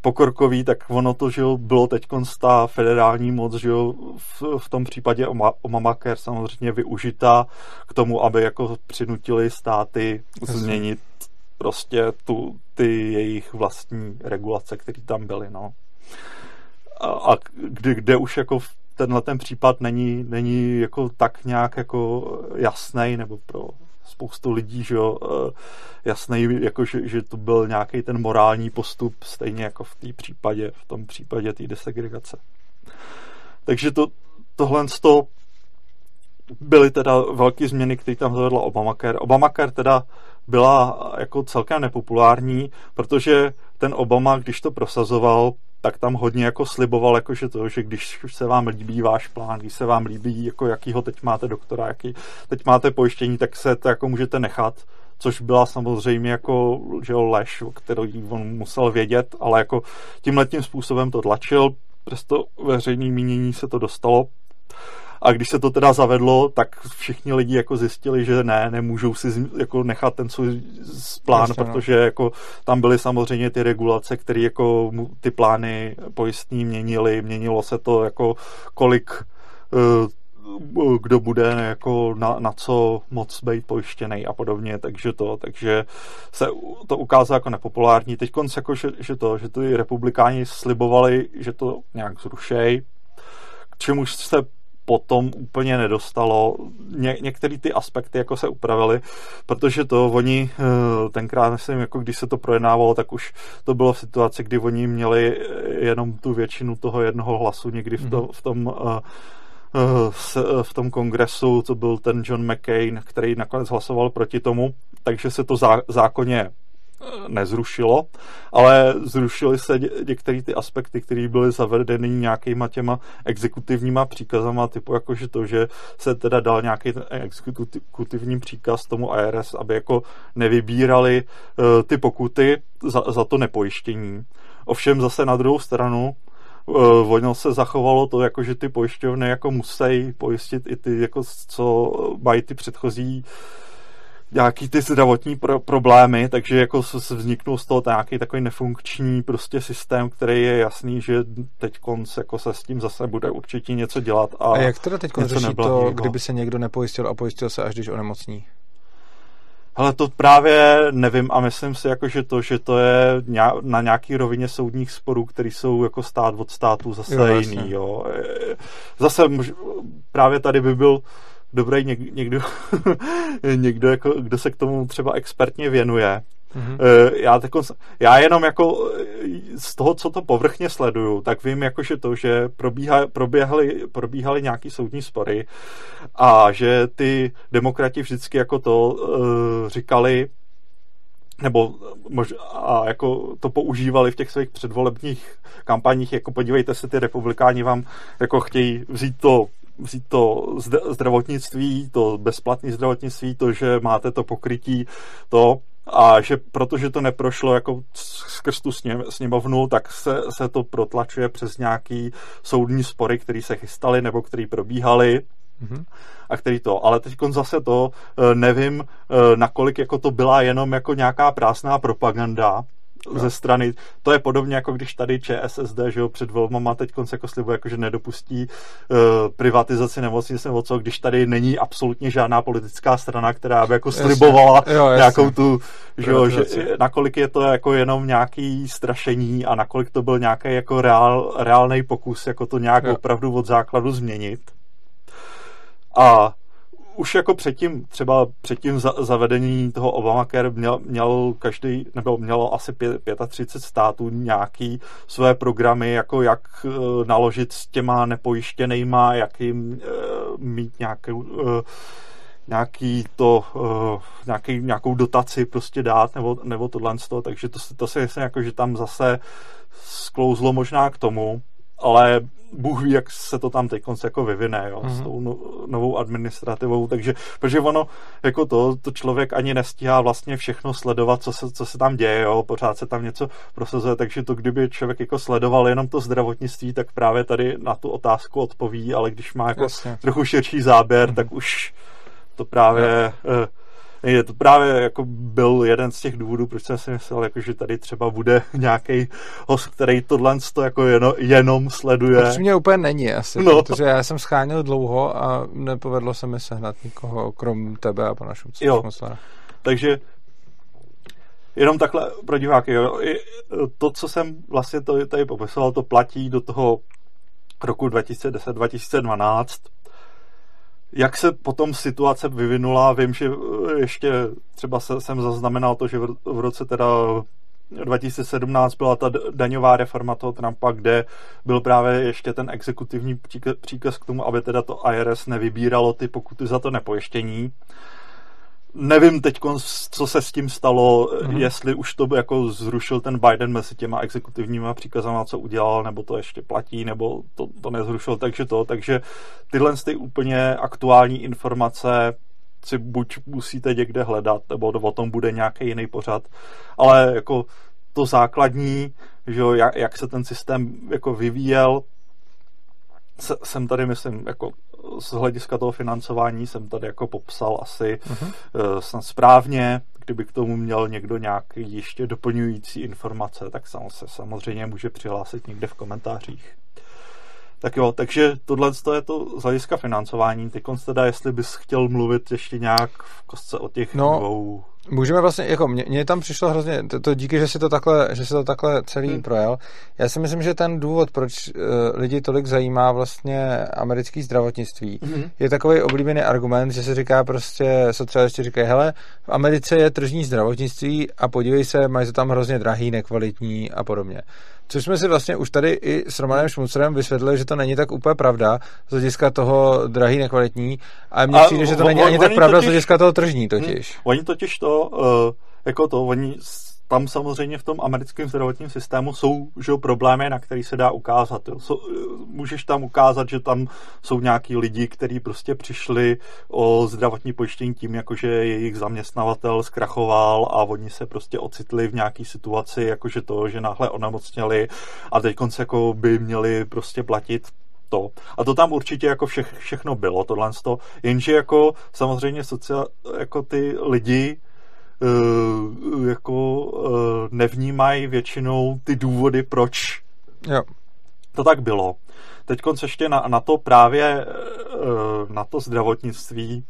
pokorkový, tak ono to, že bylo teď ta federální moc, že v, v tom případě Obamacare samozřejmě využita k tomu, aby jako přinutili státy změnit prostě tu, ty jejich vlastní regulace, které tam byly, no a kde, kde už jako tenhle ten případ není, není jako tak nějak jako jasný, nebo pro spoustu lidí, že jo, eh, jasný, jako že, že to byl nějaký ten morální postup, stejně jako v té případě, v tom případě té desegregace. Takže to, tohle to byly teda velké změny, které tam zavedla Obamacare. Obamacare teda byla jako celkem nepopulární, protože ten Obama, když to prosazoval, tak tam hodně jako sliboval, jako že to, že když se vám líbí váš plán, když se vám líbí, jako jakýho teď máte doktora, jaký teď máte pojištění, tak se to jako můžete nechat, což byla samozřejmě jako že jo, lež, který on musel vědět, ale jako tímhle tím způsobem to tlačil, přesto veřejné mínění se to dostalo a když se to teda zavedlo, tak všichni lidi jako zjistili, že ne, nemůžou si jako nechat ten svůj plán, Jasně, no. protože jako tam byly samozřejmě ty regulace, které jako ty plány pojistní měnily, měnilo se to jako kolik eh, kdo bude jako na, na co moc být pojištěný a podobně, takže to, takže se to ukázalo jako nepopulární. Teď konc jako, že, že to, že ty republikáni slibovali, že to nějak zrušej, k čemuž se potom úplně nedostalo. Ně, některé ty aspekty jako se upravily, protože to oni eh, tenkrát, myslím, jako když se to projednávalo, tak už to bylo v situaci, kdy oni měli jenom tu většinu toho jednoho hlasu někdy v, to, mhm. v tom uh, v tom kongresu, to byl ten John McCain, který nakonec hlasoval proti tomu, takže se to zákonně nezrušilo, ale zrušily se některé ty aspekty, které byly zavedeny nějakýma těma exekutivníma příkazama, typu jakože to, že se teda dal nějaký exekutivní příkaz tomu IRS, aby jako nevybírali uh, ty pokuty za, za to nepojištění. Ovšem zase na druhou stranu uh, ono se zachovalo to, jako že ty pojišťovny jako musí pojistit i ty, jako co mají ty předchozí uh, nějaký ty zdravotní pro- problémy, takže jako se vzniknul z toho nějaký takový nefunkční prostě systém, který je jasný, že teď konc jako se s tím zase bude určitě něco dělat. A, a jak teda teď řeší to, kdyby se někdo nepojistil a pojistil se až když onemocní? Ale to právě nevím a myslím si, jako, že to, že to je na nějaký rovině soudních sporů, které jsou jako stát od státu zase jo, jiný. Jo. Zase právě tady by byl dobrý někdo, [LAUGHS] někdo jako, kdo se k tomu třeba expertně věnuje. Mm-hmm. Já, tako, já jenom jako z toho, co to povrchně sleduju, tak vím jako, že to, že probíha, probíhaly, probíhaly nějaký soudní spory a že ty demokrati vždycky jako to uh, říkali, nebo mož, a jako to používali v těch svých předvolebních kampaních, jako podívejte se, ty republikáni vám jako chtějí vzít to vzít to zdravotnictví, to bezplatné zdravotnictví, to, že máte to pokrytí, to a že protože to neprošlo jako skrz tu sněmovnu, tak se, se to protlačuje přes nějaký soudní spory, které se chystaly nebo které probíhaly. Mm-hmm. A který to, ale teď zase to eh, nevím, eh, nakolik jako to byla jenom jako nějaká prásná propaganda, no. ze strany. To je podobně jako když tady ČSSD, že jo, před volbama teď konce jako slibuje, jako že nedopustí uh, privatizaci nemocnic nebo co, když tady není absolutně žádná politická strana, která by jako slibovala jasně. Jo, jasně. nějakou tu, že jo, že nakolik je to jako jenom nějaký strašení a nakolik to byl nějaký jako reál, reálný pokus jako to nějak jo. opravdu od základu změnit. A už jako předtím, třeba předtím za, zavedení toho Obamacare měl, měl každý, nebo mělo asi 35 států nějaký své programy, jako jak uh, naložit s těma nepojištěnýma, jak jim uh, mít nějakou uh, nějaký to, uh, nějaký, nějakou dotaci prostě dát, nebo, nebo tohle z toho, takže to, to si myslím, jako, že tam zase sklouzlo možná k tomu, ale Bůh ví, jak se to tam teď jako vyvine, jo, mm-hmm. s mhm. tou no, novou administrativou, takže, protože ono, jako to, to člověk ani nestíhá vlastně všechno sledovat, co se, co se tam děje, jo, pořád se tam něco prosazuje, takže to, kdyby člověk jako sledoval jenom to zdravotnictví, tak právě tady na tu otázku odpoví, ale když má jako Jasně. trochu širší záběr, mm-hmm. tak už to právě... No je to právě jako byl jeden z těch důvodů, proč jsem si myslel, jako, že tady třeba bude [LAUGHS] nějaký host, který tohle jako jenom, jenom sleduje. To mě úplně není asi, no. protože já jsem scháněl dlouho a nepovedlo se mi sehnat nikoho, krom tebe a pana Šumce. Jo. Takže jenom takhle pro diváky, jo. to, co jsem vlastně tady popisoval, to platí do toho roku 2010-2012 jak se potom situace vyvinula, vím, že eh, ještě třeba se, jsem zaznamenal to, že v, roce teda 2017 byla ta daňová reforma toho Trumpa, kde byl právě ještě ten exekutivní příkaz k tomu, aby teda to IRS nevybíralo ty pokuty za to nepojištění nevím teď, co se s tím stalo, mm-hmm. jestli už to jako zrušil ten Biden mezi těma exekutivníma příkazama, co udělal, nebo to ještě platí, nebo to, to nezrušil, takže to, takže tyhle ty úplně aktuální informace si buď musíte někde hledat, nebo o tom bude nějaký jiný pořad, ale jako to základní, že jak, jak se ten systém jako vyvíjel, jsem tady, myslím, jako z hlediska toho financování jsem tady jako popsal asi uh-huh. snad správně. Kdyby k tomu měl někdo nějaký ještě doplňující informace, tak se samozřejmě může přihlásit někde v komentářích. Tak jo, takže tohle je to z hlediska financování. Teď teda, jestli bys chtěl mluvit ještě nějak v kostce o těch no, dvou Můžeme vlastně, jako mě, mě tam přišlo hrozně, to, to díky, že si to takhle, že si to takhle celý hmm. projel. Já si myslím, že ten důvod, proč uh, lidi tolik zajímá vlastně americký zdravotnictví, hmm. je takový oblíbený argument, že se říká prostě, socialisti říkají, hele, v Americe je tržní zdravotnictví a podívej se, mají to tam hrozně drahý, nekvalitní a podobně. Což jsme si vlastně už tady i s Romanem Šmucerem vysvětlili, že to není tak úplně pravda z hlediska toho drahý, nekvalitní. A mně přijde, že to není ani tak pravda totiž, z hlediska toho tržní totiž. Oni totiž to, uh, jako to, oni tam samozřejmě v tom americkém zdravotním systému jsou že, problémy, na který se dá ukázat. Jo. So, můžeš tam ukázat, že tam jsou nějaký lidi, kteří prostě přišli o zdravotní pojištění tím, jakože jejich zaměstnavatel zkrachoval a oni se prostě ocitli v nějaké situaci, jakože to, že náhle onemocněli a teď konce jako by měli prostě platit to. A to tam určitě jako vše, všechno bylo, tohle jenže jako samozřejmě sociál, jako ty lidi uh, jako uh, nevnímají většinou ty důvody, proč jo. to tak bylo. Teď ještě na, na to právě uh, na to zdravotnictví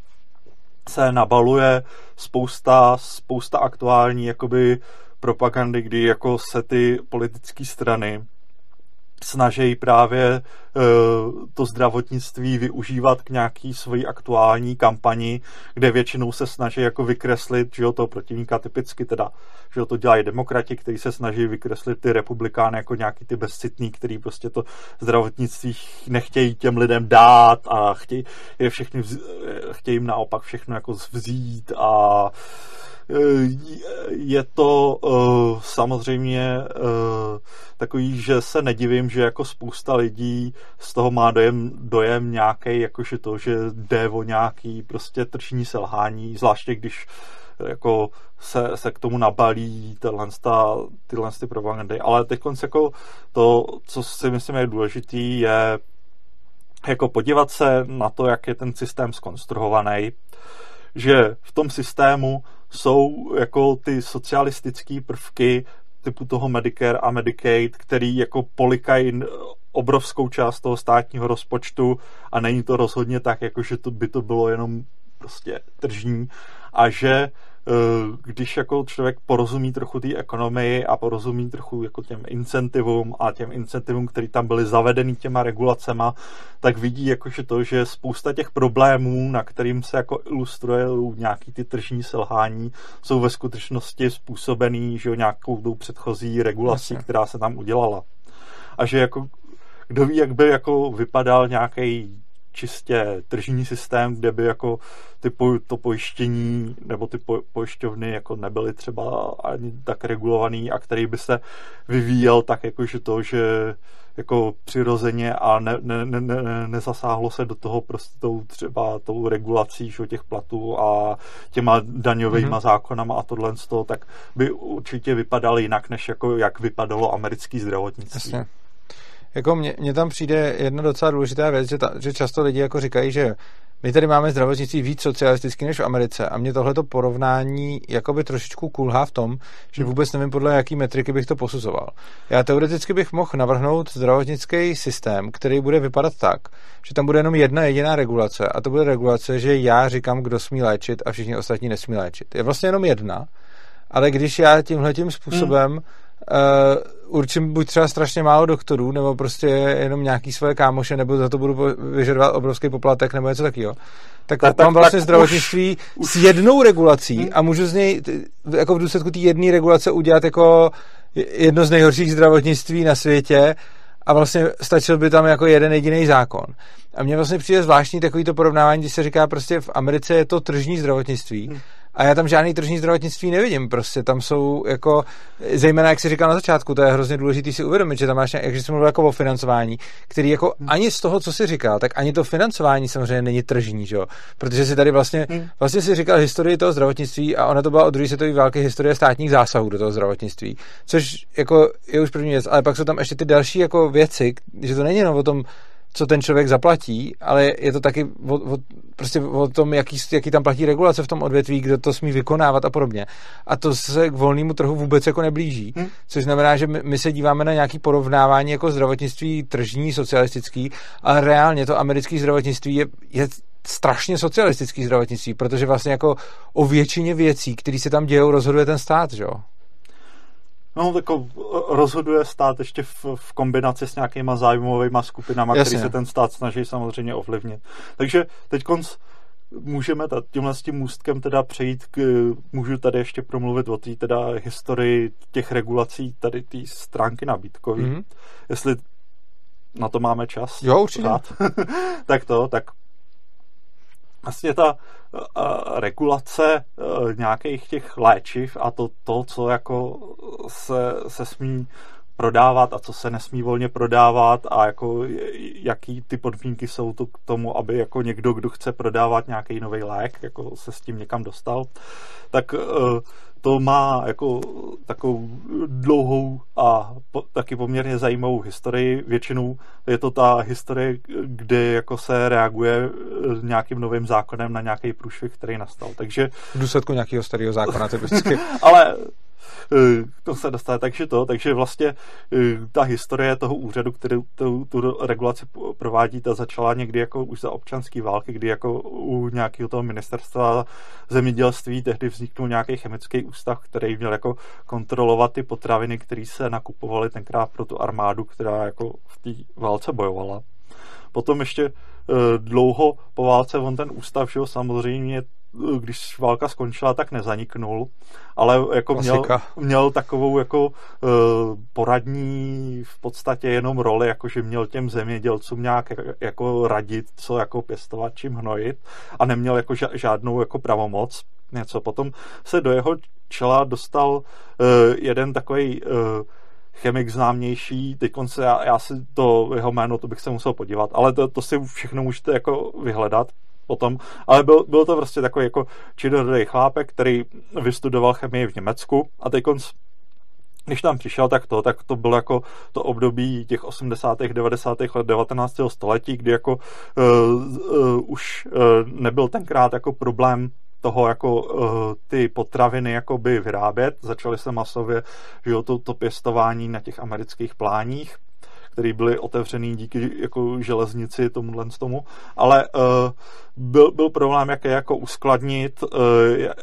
se nabaluje spousta, spousta aktuální jakoby propagandy, kdy jako se ty politické strany snaží právě uh, to zdravotnictví využívat k nějaký svojí aktuální kampani, kde většinou se snaží jako vykreslit, že jo, toho protivníka typicky teda, že jo, to dělají demokrati, kteří se snaží vykreslit ty republikány jako nějaký ty bezcitný, který prostě to zdravotnictví nechtějí těm lidem dát a chtějí je všechny, vz, chtějí jim naopak všechno jako vzít a je to uh, samozřejmě uh, takový, že se nedivím, že jako spousta lidí z toho má dojem, dojem nějaký, jakože to, že jde o nějaký prostě tržní selhání, zvláště když jako se, se k tomu nabalí tyhle, tyhle ty propagandy. Ale teď jako to, co si myslím je důležitý, je jako podívat se na to, jak je ten systém skonstruovaný, že v tom systému jsou jako ty socialistické prvky typu toho Medicare a Medicaid, který jako polikají obrovskou část toho státního rozpočtu a není to rozhodně tak, jako že to by to bylo jenom prostě tržní. A že když jako člověk porozumí trochu té ekonomii a porozumí trochu jako těm incentivům a těm incentivům, které tam byly zavedeny těma regulacema, tak vidí jakože to, že spousta těch problémů, na kterým se jako ilustruje nějaký ty tržní selhání, jsou ve skutečnosti způsobený že nějakou tou předchozí regulací, která se tam udělala. A že jako kdo ví, jak by jako vypadal nějaký čistě tržní systém, kde by jako ty po, to pojištění nebo ty po, pojišťovny jako nebyly třeba ani tak regulovaný a který by se vyvíjel tak jako, že to, že jako přirozeně a ne, ne, ne, ne, nezasáhlo se do toho prostě tou třeba tou regulací že, těch platů a těma daňovými mm-hmm. zákonama a tohle z toho, tak by určitě vypadal jinak, než jako jak vypadalo americký zdravotnictví. Jasně. Jako mně, mně tam přijde jedna docela důležitá věc, že, ta, že často lidi jako říkají, že my tady máme zdravotnictví víc socialistický než v Americe a mě tohleto porovnání jakoby trošičku kulhá v tom, že hmm. vůbec nevím, podle jaký metriky bych to posuzoval. Já teoreticky bych mohl navrhnout zdravotnický systém, který bude vypadat tak, že tam bude jenom jedna jediná regulace a to bude regulace, že já říkám, kdo smí léčit a všichni ostatní nesmí léčit. Je vlastně jenom jedna, ale když já tímhle tím způsobem hmm uh, určím buď třeba strašně málo doktorů, nebo prostě jenom nějaký svoje kámoše, nebo za to budu vyžadovat obrovský poplatek, nebo něco takového. Tak, tak mám vlastně tak zdravotnictví už, s jednou regulací hmm. a můžu z něj jako v důsledku té jedné regulace udělat jako jedno z nejhorších zdravotnictví na světě a vlastně stačil by tam jako jeden jediný zákon. A mně vlastně přijde zvláštní takovýto porovnávání, když se říká prostě v Americe je to tržní zdravotnictví. Hmm a já tam žádný tržní zdravotnictví nevidím. Prostě tam jsou jako, zejména jak jsi říkal na začátku, to je hrozně důležité si uvědomit, že tam máš, jak jsi mluvil jako o financování, který jako hmm. ani z toho, co jsi říkal, tak ani to financování samozřejmě není tržní, že jo? Protože si tady vlastně, hmm. vlastně si říkal historii toho zdravotnictví a ona to byla od druhé světové války historie státních zásahů do toho zdravotnictví, což jako je už první věc, ale pak jsou tam ještě ty další jako věci, že to není jenom o tom, co ten člověk zaplatí, ale je to taky o, o, prostě o tom, jaký, jaký tam platí regulace v tom odvětví, kdo to smí vykonávat a podobně. A to se k volnému trhu vůbec jako neblíží. Hmm. Což znamená, že my, my se díváme na nějaký porovnávání jako zdravotnictví tržní, socialistický, ale reálně to americké zdravotnictví je, je strašně socialistický zdravotnictví, protože vlastně jako o většině věcí, které se tam dějou, rozhoduje ten stát, že jo? No, jako rozhoduje stát ještě v, v kombinaci s nějakýma zájmovými skupinama, které se ten stát snaží samozřejmě ovlivnit. Takže teď konc můžeme tímhle s tím můstkem teda přejít k, můžu tady ještě promluvit o té teda historii těch regulací tady té stránky nabídkový. Mm-hmm. Jestli na to máme čas. Jo, určitě. [LAUGHS] tak to, tak vlastně ta regulace uh, nějakých těch léčiv a to, to co jako se, se smí prodávat a co se nesmí volně prodávat a jako jaký ty podmínky jsou to k tomu, aby jako někdo, kdo chce prodávat nějaký nový lék, jako se s tím někam dostal, tak uh, to má jako takovou dlouhou a po, taky poměrně zajímavou historii. Většinou je to ta historie, kdy jako se reaguje eh, nějakým novým zákonem na nějaký průšvih, který nastal. Takže... V důsledku nějakého starého zákona typicky. [LAUGHS] Ale to se dostane, takže to, takže vlastně ta historie toho úřadu, který tu, tu regulaci provádí, ta začala někdy jako už za občanské války, kdy jako u nějakého toho ministerstva zemědělství tehdy vzniknul nějaký chemický ústav, který měl jako kontrolovat ty potraviny, které se nakupovaly tenkrát pro tu armádu, která jako v té válce bojovala. Potom ještě e, dlouho po válce on ten ústav, že jo, samozřejmě když válka skončila, tak nezaniknul, ale jako měl, měl takovou jako uh, poradní v podstatě jenom roli, jako že měl těm zemědělcům nějak jako radit, co jako pěstovat, čím hnojit a neměl jako žádnou jako pravomoc něco. Potom se do jeho čela dostal uh, jeden takový chemik známější, teď se já, já si to jeho jméno, to bych se musel podívat, ale to, to si všechno můžete jako vyhledat potom, ale byl, byl to prostě takový jako čidorodý chlápek, který vystudoval chemii v Německu a teď když tam přišel, tak to, tak to bylo jako to období těch 80. 90. let 19. století, kdy jako uh, uh, už uh, nebyl tenkrát jako problém toho jako uh, ty potraviny jakoby vyrábět. Začaly se masově že to, to pěstování na těch amerických pláních které byly otevřený díky jako železnici tomuhle tomu, ale uh, byl, byl problém, jak je jako uskladnit, uh,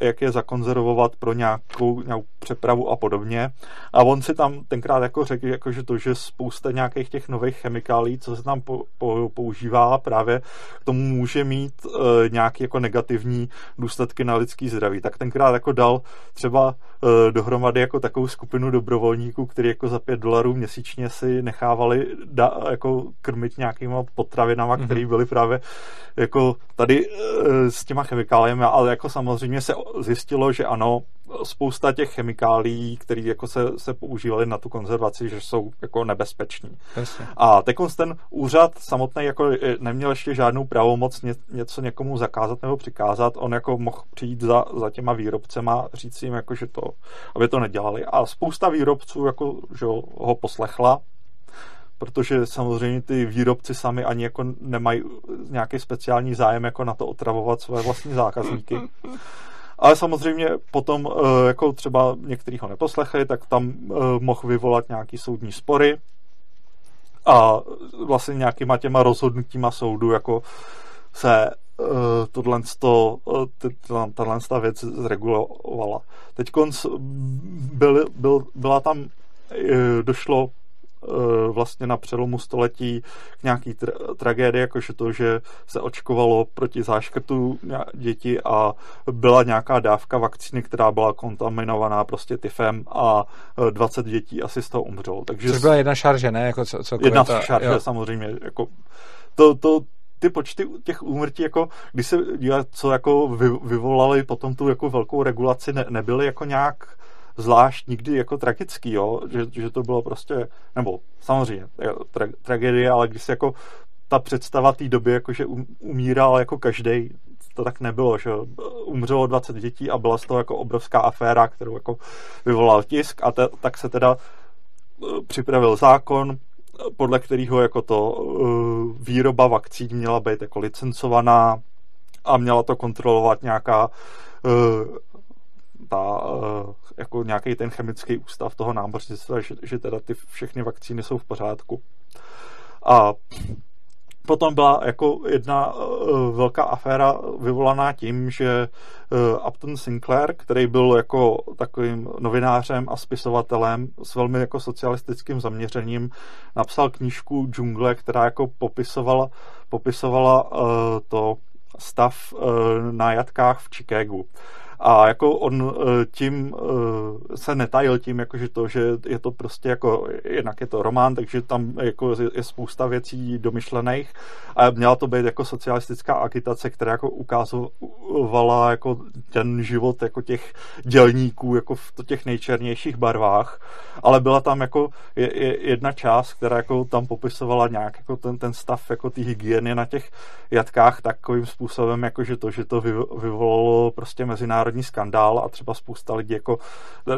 jak je zakonzervovat pro nějakou, nějakou přepravu a podobně. A on si tam tenkrát jako řekl, jako, že to, že spousta nějakých těch nových chemikálí, co se tam po, po, používá, právě k tomu může mít uh, nějaký jako negativní důsledky na lidský zdraví. Tak tenkrát jako dal třeba uh, dohromady jako takovou skupinu dobrovolníků, kteří jako za pět dolarů měsíčně si nechávali da, jako krmit nějakýma potravinama, mm-hmm. které byly právě jako tady e, s těma chemikáliemi, ale jako samozřejmě se zjistilo, že ano, spousta těch chemikálií, které jako se, se používaly na tu konzervaci, že jsou jako nebezpeční. Jasně. A teď ten úřad samotný jako neměl ještě žádnou pravomoc ně, něco někomu zakázat nebo přikázat. On jako mohl přijít za, za těma výrobcema, říct jim, jako, že to, aby to nedělali. A spousta výrobců jako, že ho poslechla protože samozřejmě ty výrobci sami ani jako nemají nějaký speciální zájem jako na to otravovat své vlastní zákazníky. Ale samozřejmě potom, eh, jako třeba některý ho neposlechli, tak tam eh, mohl vyvolat nějaký soudní spory a vlastně nějakýma těma rozhodnutíma soudu jako se uh, tohle, tahle věc zregulovala. Teď byl, byl, byla tam, došlo Eh, vlastně na přelomu století k nějaký tra- tragédii, jakože to, že se očkovalo proti záškrtu děti a byla nějaká dávka vakcíny, která byla kontaminovaná prostě tyfem a 20 eh, dětí asi z toho umřelo. Takže Což byla jedna šarže, ne? Jako co, co jedna ta, šarže, jo. samozřejmě. Jako, to, to, ty počty těch úmrtí, jako, když se dívat, co jako vy, vyvolali potom tu jako velkou regulaci, ne, nebyly jako nějak zvlášť nikdy jako tragický, jo? Že, že to bylo prostě, nebo samozřejmě tra, tragédie, ale když se jako ta představa té doby, jako že um, umíral jako každý, to tak nebylo, že umřelo 20 dětí a byla z toho jako obrovská aféra, kterou jako vyvolal tisk a te, tak se teda uh, připravil zákon, podle kterého jako to výroba vakcín měla být jako licencovaná a měla to kontrolovat nějaká ta, eh, jako nějaký ten chemický ústav toho námořnictva, že, že teda ty všechny vakcíny jsou v pořádku. A potom byla jako jedna uh, velká aféra vyvolaná tím, že uh, Upton Sinclair, který byl jako takovým novinářem a spisovatelem s velmi jako socialistickým zaměřením, napsal knížku Džungle, která jako popisovala, popisovala uh, to stav uh, na jatkách v Chicagu. A jako on eh, tím eh, se netajil tím, jako že to, že je to prostě jako, jednak je to román, takže tam jako je spousta věcí domyšlených. A měla to být jako socialistická agitace, která jako ukázovala jako ten život jako těch dělníků jako v těch nejčernějších barvách, ale byla tam jako jedna část, která jako tam popisovala nějak jako ten, ten stav jako té hygieny na těch jatkách takovým způsobem, jako že to, že to vyvolalo prostě mezinárodní mezinárodní skandál a třeba spousta lidí, jako,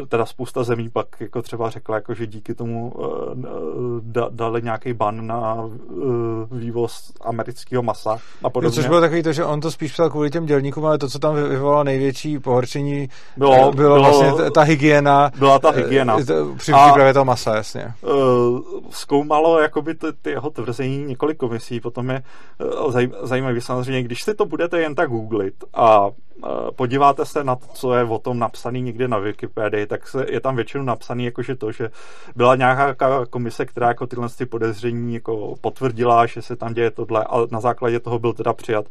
teda spousta zemí pak jako třeba řekla, jako, že díky tomu da, dali nějaký ban na vývoz amerického masa a podobně. Což bylo takový to, že on to spíš psal kvůli těm dělníkům, ale to, co tam vyvolalo největší pohorčení, bylo, bylo, bylo vlastně ta hygiena. Byla ta hygiena. Při přípravě toho masa, jasně. Zkoumalo jakoby ty, ty jeho tvrzení několik komisí, potom je zajímavé samozřejmě, když si to budete jen tak googlit a podíváte se na to, co je o tom napsaný někde na Wikipedii, tak se, je tam většinou napsaný jakože to, že byla nějaká komise, která jako tyhle ty podezření jako potvrdila, že se tam děje tohle a na základě toho byl teda přijat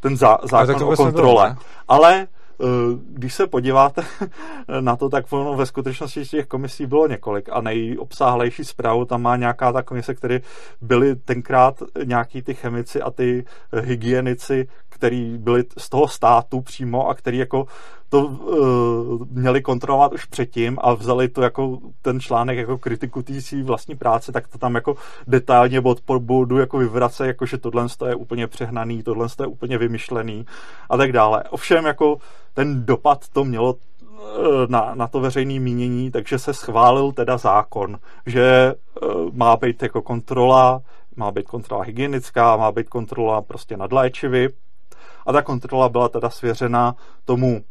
ten zá, zákon o kontrole. Bylo, Ale Eh, když se podíváte [LAUGHS] na to, tak ono ve skutečnosti těch komisí bylo několik a nejobsáhlejší zprávu tam má nějaká ta komise, které byly tenkrát nějaký ty chemici a ty hygienici, který byli z toho státu přímo a který jako to uh, měli kontrolovat už předtím a vzali to jako ten článek jako kritiku té vlastní práce, tak to tam jako detailně bod po bodu jako vyvrace, jako že tohle je úplně přehnaný, tohle je úplně vymyšlený a tak dále. Ovšem jako ten dopad to mělo eh, na, na to veřejné mínění, takže se schválil teda zákon, že uh, má být jako kontrola, má být kontrola hygienická, má být kontrola prostě nad léčivy a ta kontrola byla teda svěřena tomu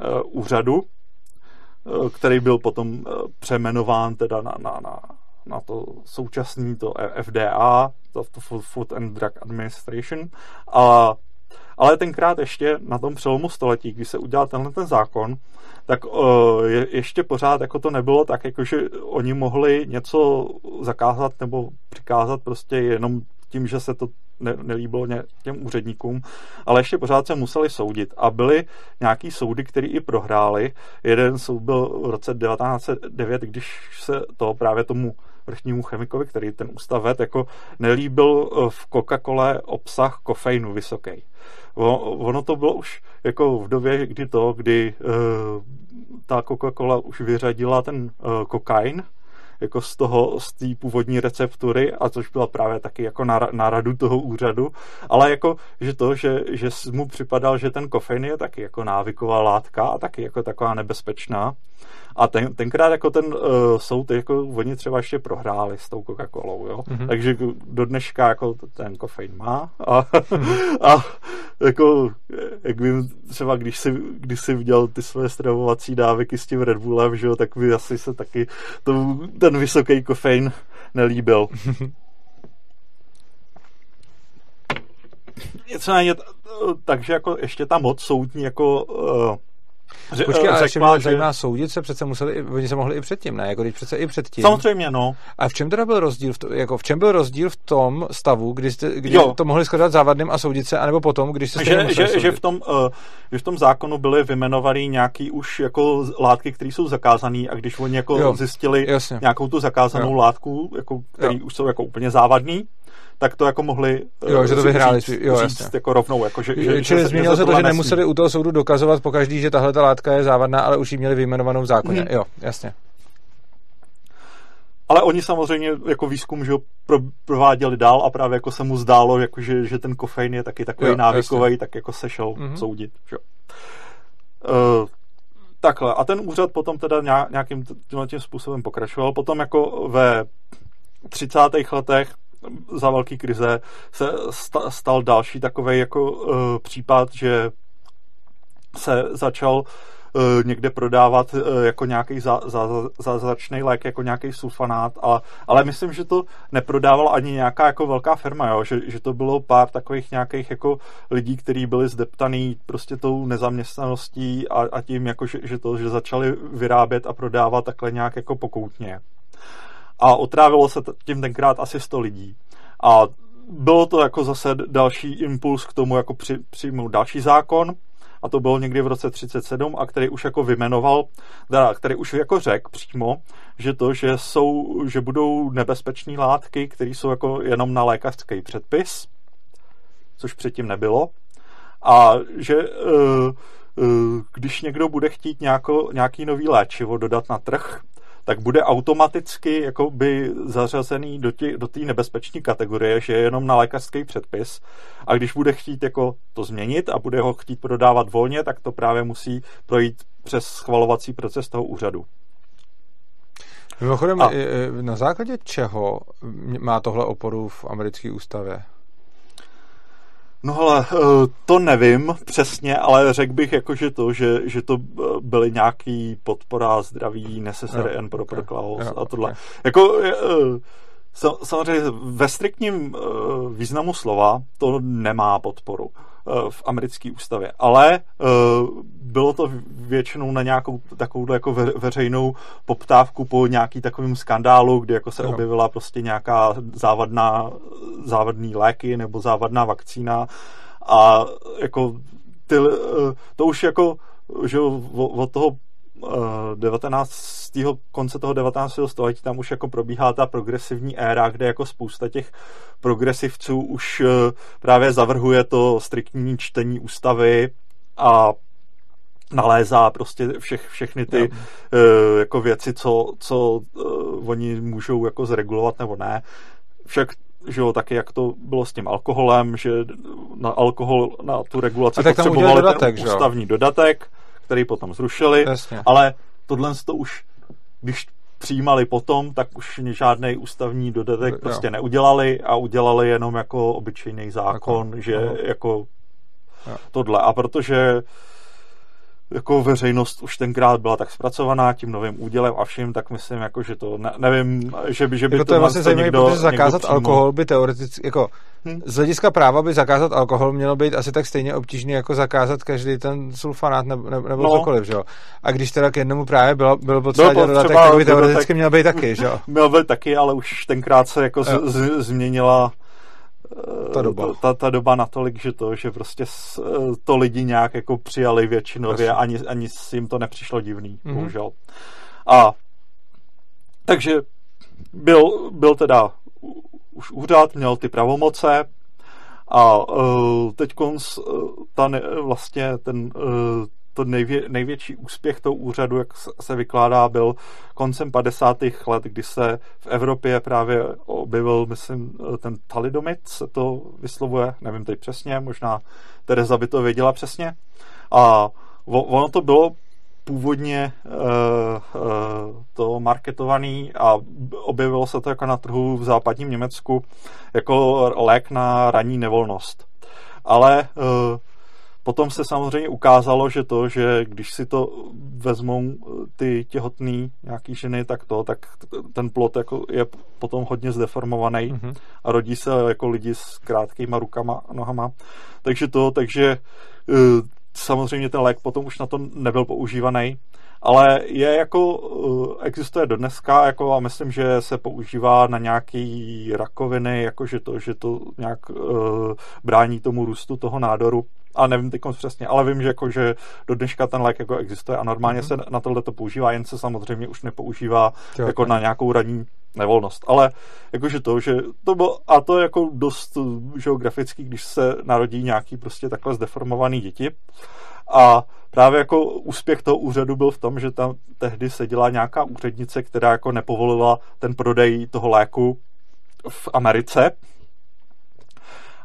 Eh, úřadu, eh, který byl potom eh, přemenován teda na, na, na, na to současný, to FDA, to, to Food and Drug Administration. A, ale tenkrát ještě na tom přelomu století, když se udělal tenhle ten zákon, tak je, ještě pořád jako to nebylo tak, jako že oni mohli něco zakázat nebo přikázat prostě jenom tím, že se to ne, nelíbilo ně, těm úředníkům, ale ještě pořád se museli soudit a byly nějaký soudy, které i prohráli. Jeden soud byl v roce 1909, když se to právě tomu vrchnímu chemikovi, který ten ústav jako nelíbil eh, v Coca-Cole obsah kofeinu vysoký. Ono to bylo už jako v době, kdy to, kdy uh, ta Coca-Cola už vyřadila ten uh, kokain, jako z toho, z té původní receptury, a což byla právě taky jako na, na radu toho úřadu, ale jako, že to, že, že mu připadal, že ten kofein je taky jako návyková látka a taky jako taková nebezpečná, a ten, tenkrát jako ten uh, soud, jako oni třeba ještě prohráli s tou Coca-Colou, jo. Mm-hmm. Takže do dneška jako ten kofein má. A, mm-hmm. [LAUGHS] a jako, jak vím, třeba když si, když si viděl ty své stravovací dávyky s tím Red Bullem, že jo, tak by asi se taky to, ten vysoký kofein nelíbil. [LAUGHS] Nicméně, takže jako ještě ta moc soudní jako uh, Počkej, ale ještě mě zajímá, že... soudit se přece museli, oni se mohli i předtím, ne? Jako když přece i předtím. Samozřejmě, no. A v čem teda byl rozdíl, v to, jako v čem byl rozdíl v tom stavu, kdy, jste, kdy to mohli shledat závadným a soudit se, anebo potom, když se že, že, že, v tom, uh, že v tom zákonu byly vymenovaný nějaký už jako látky, které jsou zakázané a když oni jako jo, zjistili jasně. nějakou tu zakázanou jo. látku, jako, který jo. už jsou jako úplně závadný, tak to jako mohli jo, že to vyhráli, říct, jo, říct jako rovnou. Jako, že, že, Čili že, zmínilo že se to, že nemuseli u toho soudu dokazovat po každý, že tahle ta látka je závadná, ale už ji měli vyjmenovanou v zákoně. Hmm. Jo, jasně. Ale oni samozřejmě jako výzkum že pro, prováděli dál a právě jako se mu zdálo, jako že, že ten kofein je taky takový jo, návykový, tak jako se šel mm-hmm. soudit. Že? Uh, takhle. A ten úřad potom teda nějakým tím způsobem pokračoval. Potom jako ve 30. letech za velký krize se stal další takový jako uh, případ, že se začal uh, někde prodávat uh, jako nějaký zázračný lék, jako nějaký sulfanát, ale, ale myslím, že to neprodávala ani nějaká jako velká firma, jo? Že, že to bylo pár takových nějakých jako lidí, kteří byli zdeptaný prostě tou nezaměstnaností a, a tím, jako, že, že to, že začali vyrábět a prodávat takhle nějak jako pokoutně a otrávilo se tím tenkrát asi 100 lidí. A bylo to jako zase další impuls k tomu, jako při, přijmout další zákon, a to bylo někdy v roce 37 a který už jako vymenoval, teda, který už jako řekl přímo, že to, že jsou, že budou nebezpečné látky, které jsou jako jenom na lékařský předpis, což předtím nebylo, a že uh, uh, když někdo bude chtít nějako, nějaký nový léčivo dodat na trh, tak bude automaticky jakoby zařazený do té do nebezpečné kategorie, že je jenom na lékařský předpis a když bude chtít jako to změnit a bude ho chtít prodávat volně, tak to právě musí projít přes schvalovací proces toho úřadu. Mimochodem, a... na základě čeho má tohle oporu v americké ústavě? No hele, eh, to nevím přesně, ale řekl bych jako, že to, že, že to eh, byly nějaký podpora zdraví, necessary no, and proper okay, clause jo, a tohle. Okay. Jako, eh, samozřejmě ve striktním významu slova to nemá podporu. Eh, v americké ústavě. Ale eh, bylo to většinou na nějakou takovou jako veřejnou poptávku po nějaký takovým skandálu, kdy jako se jo. objevila prostě nějaká závadná, závadný léky nebo závadná vakcína a jako ty, eh, to už jako že od toho 19. konce toho 19. století tam už jako probíhá ta progresivní éra, kde jako spousta těch progresivců už eh, právě zavrhuje to striktní čtení ústavy a nalézá prostě všech, všechny ty no. uh, jako věci, co, co uh, oni můžou jako zregulovat nebo ne. Však že jo, taky jak to bylo s tím alkoholem, že na alkohol, na tu regulaci potřebovali dodatek, ten ústavní dodatek, který potom zrušili, Jasně. ale tohle to už, když přijímali potom, tak už žádný ústavní dodatek jo. prostě neudělali a udělali jenom jako obyčejný zákon, jako, že jo. jako jo. tohle. A protože jako veřejnost už tenkrát byla tak zpracovaná tím novým údělem a vším, tak myslím, jako, že to, ne, nevím, že by, že by jako to, to je vlastně zajímavé, protože zakázat alkohol by teoreticky, jako hmm. z hlediska práva by zakázat alkohol mělo být asi tak stejně obtížný, jako zakázat každý ten sulfanát nebo, nebo, no. cokoliv, že jo. A když teda k jednomu právě bylo, bylo potřeba dodatek, tak by teoreticky měl být taky, že jo. Měl být taky, ale už tenkrát se jako z, z, změnila ta doba. Ta, ta doba natolik, že to, že prostě to lidi nějak jako přijali většinově, ani, ani si jim to nepřišlo divný, mm-hmm. bohužel. A takže byl, byl teda už úřad, měl ty pravomoce a uh, teď ta ne, vlastně ten uh, to nejvě, největší úspěch toho úřadu, jak se vykládá, byl koncem 50. let, kdy se v Evropě právě objevil, myslím, ten talidomid, se to vyslovuje, nevím teď přesně, možná Tereza by to věděla přesně. A ono to bylo původně uh, uh, to marketovaný a objevilo se to jako na trhu v západním Německu jako lék na ranní nevolnost. Ale uh, Potom se samozřejmě ukázalo, že to, že když si to vezmou eh, ty těhotný nějaký ženy, tak to, tak ten plot jako je potom hodně zdeformovaný mm-hmm. a rodí se jako lidi s krátkýma rukama a nohama. Takže to, takže eh, samozřejmě ten lék potom už na to nebyl používaný, ale je jako, eh, existuje do dneska jako a myslím, že se používá na nějaký rakoviny, jakože to, že to nějak uh, brání tomu růstu toho nádoru a nevím teď přesně, ale vím, že, jako, že do dneška ten lék jako existuje a normálně mm-hmm. se na tohle to používá, jen se samozřejmě už nepoužívá jo, jako na nějakou ranní nevolnost. Ale jakože to, že to bylo, a to je jako dost geografický, když se narodí nějaký prostě takhle zdeformovaný děti. A právě jako úspěch toho úřadu byl v tom, že tam tehdy seděla nějaká úřednice, která jako nepovolila ten prodej toho léku v Americe,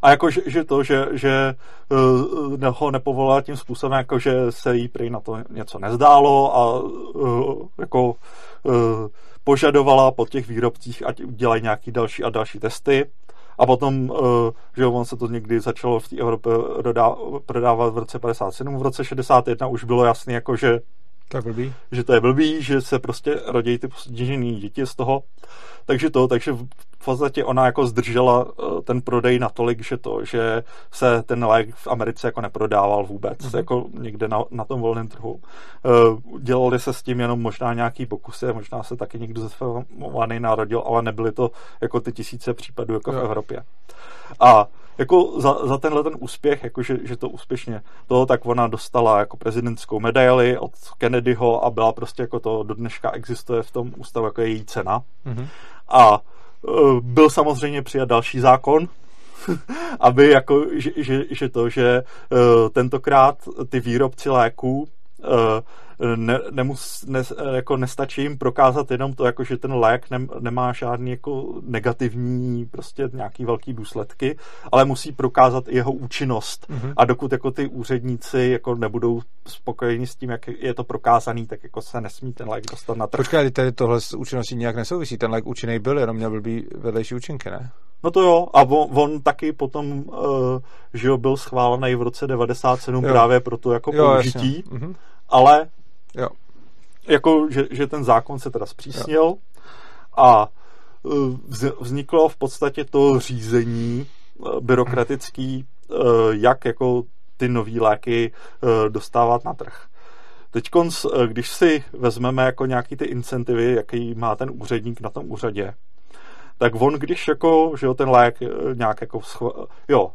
a jako, že, že to, že, že uh, ho nepovolila tím způsobem, jako že se jí prý na to něco nezdálo a uh, jako uh, požadovala po těch výrobcích, ať dělají nějaký další a další testy. A potom, že on se to někdy začalo v té Evropě prodávat v roce 57, v roce 61 už bylo jasné, jako že to je blbý. Že to je blbý, že se prostě rodí ty postižený děti z toho. Takže to, takže v podstatě ona jako zdržela eh, ten prodej natolik, že to, že se ten lék v Americe jako neprodával vůbec, mm-hmm. jako někde na, na tom volném trhu. Eh, dělali se s tím jenom možná nějaký pokusy, možná se taky někdo zesformovaný narodil, ale nebyly to jako ty tisíce případů jako jo. v Evropě. A jako za, za tenhle ten úspěch, jako že, že to úspěšně toho, tak ona dostala jako prezidentskou medaili od Kennedyho a byla prostě jako to do dneška existuje v tom ústavu jako její cena. Mm-hmm. A uh, byl samozřejmě přijat další zákon, [LAUGHS] aby jako, že, že, že to, že uh, tentokrát ty výrobci léků uh, ne, nemus, ne, jako nestačí jim prokázat jenom to, jako že ten lék ne, nemá žádný jako negativní prostě nějaký velký důsledky, ale musí prokázat i jeho účinnost. Mm-hmm. A dokud jako ty úředníci jako nebudou spokojeni s tím, jak je to prokázaný, tak jako se nesmí ten lék dostat na trh. Počkej, tady tohle s účinností nějak nesouvisí. Ten lék účinný byl, jenom měl blbý vedlejší účinky, ne? No to jo, a on, on taky potom, uh, že jo, byl schválený v roce 97 jo. právě pro to jako jo, použití, mhm. ale jo. jako, že, že ten zákon se teda zpřísnil jo. a uh, vzniklo v podstatě to řízení uh, byrokratický, uh, jak jako ty nový léky dostávat na trh. Teď, když si vezmeme jako nějaký ty incentivy, jaký má ten úředník na tom úřadě, tak on, když jako, že jo, ten lék nějak jako, schv... jo,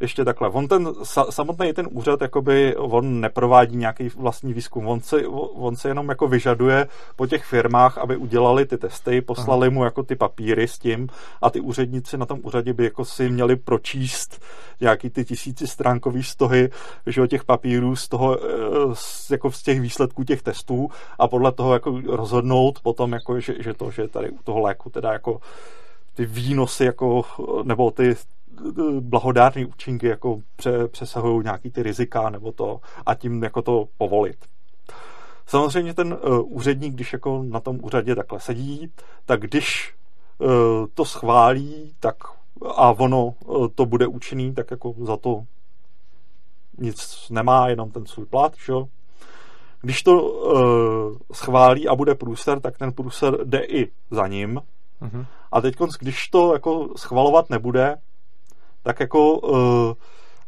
ještě takhle, on ten samotný ten úřad, jakoby, on neprovádí nějaký vlastní výzkum, on se, on se jenom jako vyžaduje po těch firmách, aby udělali ty testy, poslali Aha. mu jako ty papíry s tím a ty úředníci na tom úřadě by jako si měli pročíst nějaký ty tisíci stránkový stohy, že o těch papírů z toho, eh, z, jako z těch výsledků těch testů a podle toho jako rozhodnout potom, jako, že, že to, že tady u toho léku teda jako ty výnosy jako, nebo ty blahodárné účinky jako pře, přesahují nějaký ty rizika nebo to a tím jako to povolit. Samozřejmě ten uh, úředník, když jako na tom úřadě takhle sedí, tak když uh, to schválí, tak a ono uh, to bude účinný, tak jako za to nic nemá, jenom ten svůj plat, že? Když to uh, schválí a bude průser, tak ten průser jde i za ním, Mm-hmm. A teď, když to jako schvalovat nebude, tak jako uh,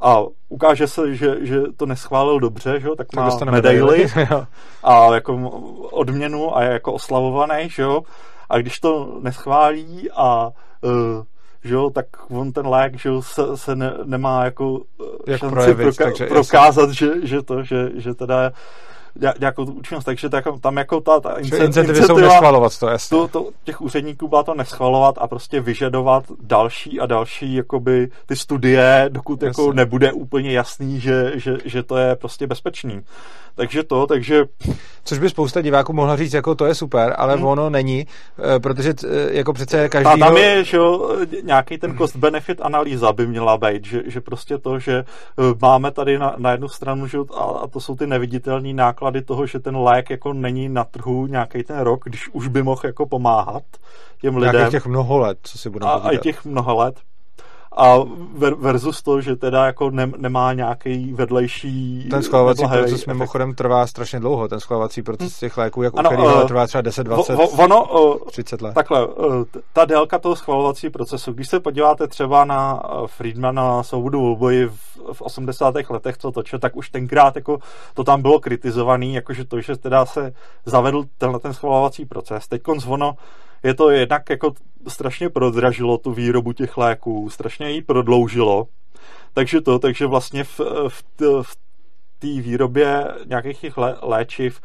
a ukáže se, že, že to neschválil dobře, že jo, tak, tak má medaily [LAUGHS] a jako odměnu a je jako oslavovaný, že jo, a když to neschválí a uh, že jo, tak on ten lék, že jo, se, se ne, nemá jako Jak šanci projevit, proka- prokázat, že, že to, že, že teda nějakou tu účinnost, takže to jako, tam jako ta, ta incentiva, incentivy jsou neschvalovat to, jasně. To, to, těch úředníků byla to neschvalovat a prostě vyžadovat další a další jakoby ty studie, dokud jako jasně. jako nebude úplně jasný, že, že, že to je prostě bezpečný. Takže to, takže... Což by spousta diváků mohla říct, jako to je super, ale hmm. ono není, eh, protože eh, jako přece každý... A tam je, že jo, nějaký ten cost-benefit analýza by měla být, že, že prostě to, že eh, máme tady na, na jednu stranu, že a, a to jsou ty neviditelné náklady toho, že ten lék jako není na trhu nějaký ten rok, když už by mohl jako pomáhat těm lidem. Nějakých těch mnoho let, co si budeme A, a těch mnoho let a versus to, že teda jako ne, nemá nějaký vedlejší Ten schvalovací proces efekt. mimochodem trvá strašně dlouho, ten schvalovací proces těch léků, jak ano, u kterých uh, trvá třeba 10, 20, vo, ono, uh, 30 let. Takhle, uh, ta délka toho schvalovací procesu, když se podíváte třeba na Friedmana Soudu volboji v, v 80. letech, co točil, tak už tenkrát jako to tam bylo kritizovaný, jakože to, že teda se zavedl tenhle ten schvalovací proces. Teď ono je to jednak jako strašně prodražilo tu výrobu těch léků, strašně ji prodloužilo. Takže to, takže vlastně v, v, v té výrobě nějakých těch lé, léčiv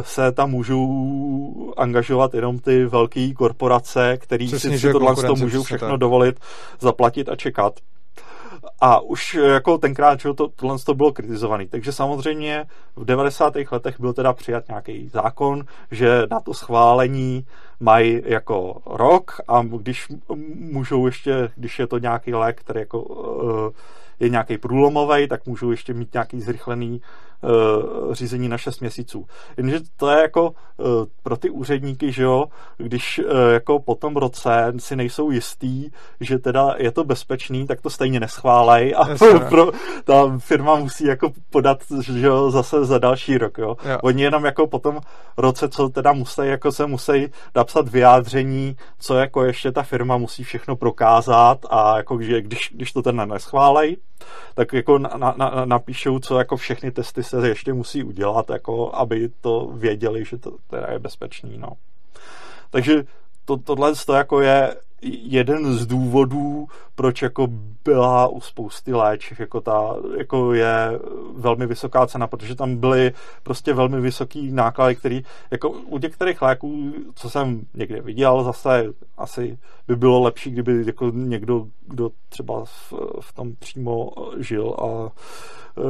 se tam můžou angažovat jenom ty velké korporace, které si, si tohle to můžou všechno tak. dovolit zaplatit a čekat. A už jako tenkrát, že to, tohle to bylo kritizovaný. Takže samozřejmě v 90. letech byl teda přijat nějaký zákon, že na to schválení mají jako rok a když můžou ještě, když je to nějaký lék, který jako uh, je nějaký průlomový, tak můžou ještě mít nějaký zrychlený řízení na 6 měsíců. Jenže to je jako uh, pro ty úředníky, že jo, když uh, jako po tom roce si nejsou jistý, že teda je to bezpečný, tak to stejně neschválej a [LAUGHS] pro, ta firma musí jako podat, že jo, zase za další rok, jo. jo. Oni jenom jako po tom roce, co teda musí, jako se musí napsat vyjádření, co jako ještě ta firma musí všechno prokázat a jako, že když, když to ten neschválej, tak jako na, na, napíšou, co jako všechny testy se ještě musí udělat, jako aby to věděli, že to teda je bezpečný, no. Takže to, tohle to jako je jeden z důvodů, proč jako byla u spousty léčiv, jako ta, jako je velmi vysoká cena, protože tam byly prostě velmi vysoký náklady, který jako u některých léků, co jsem někde viděl, zase asi by bylo lepší, kdyby jako někdo, kdo třeba v, v tom přímo žil a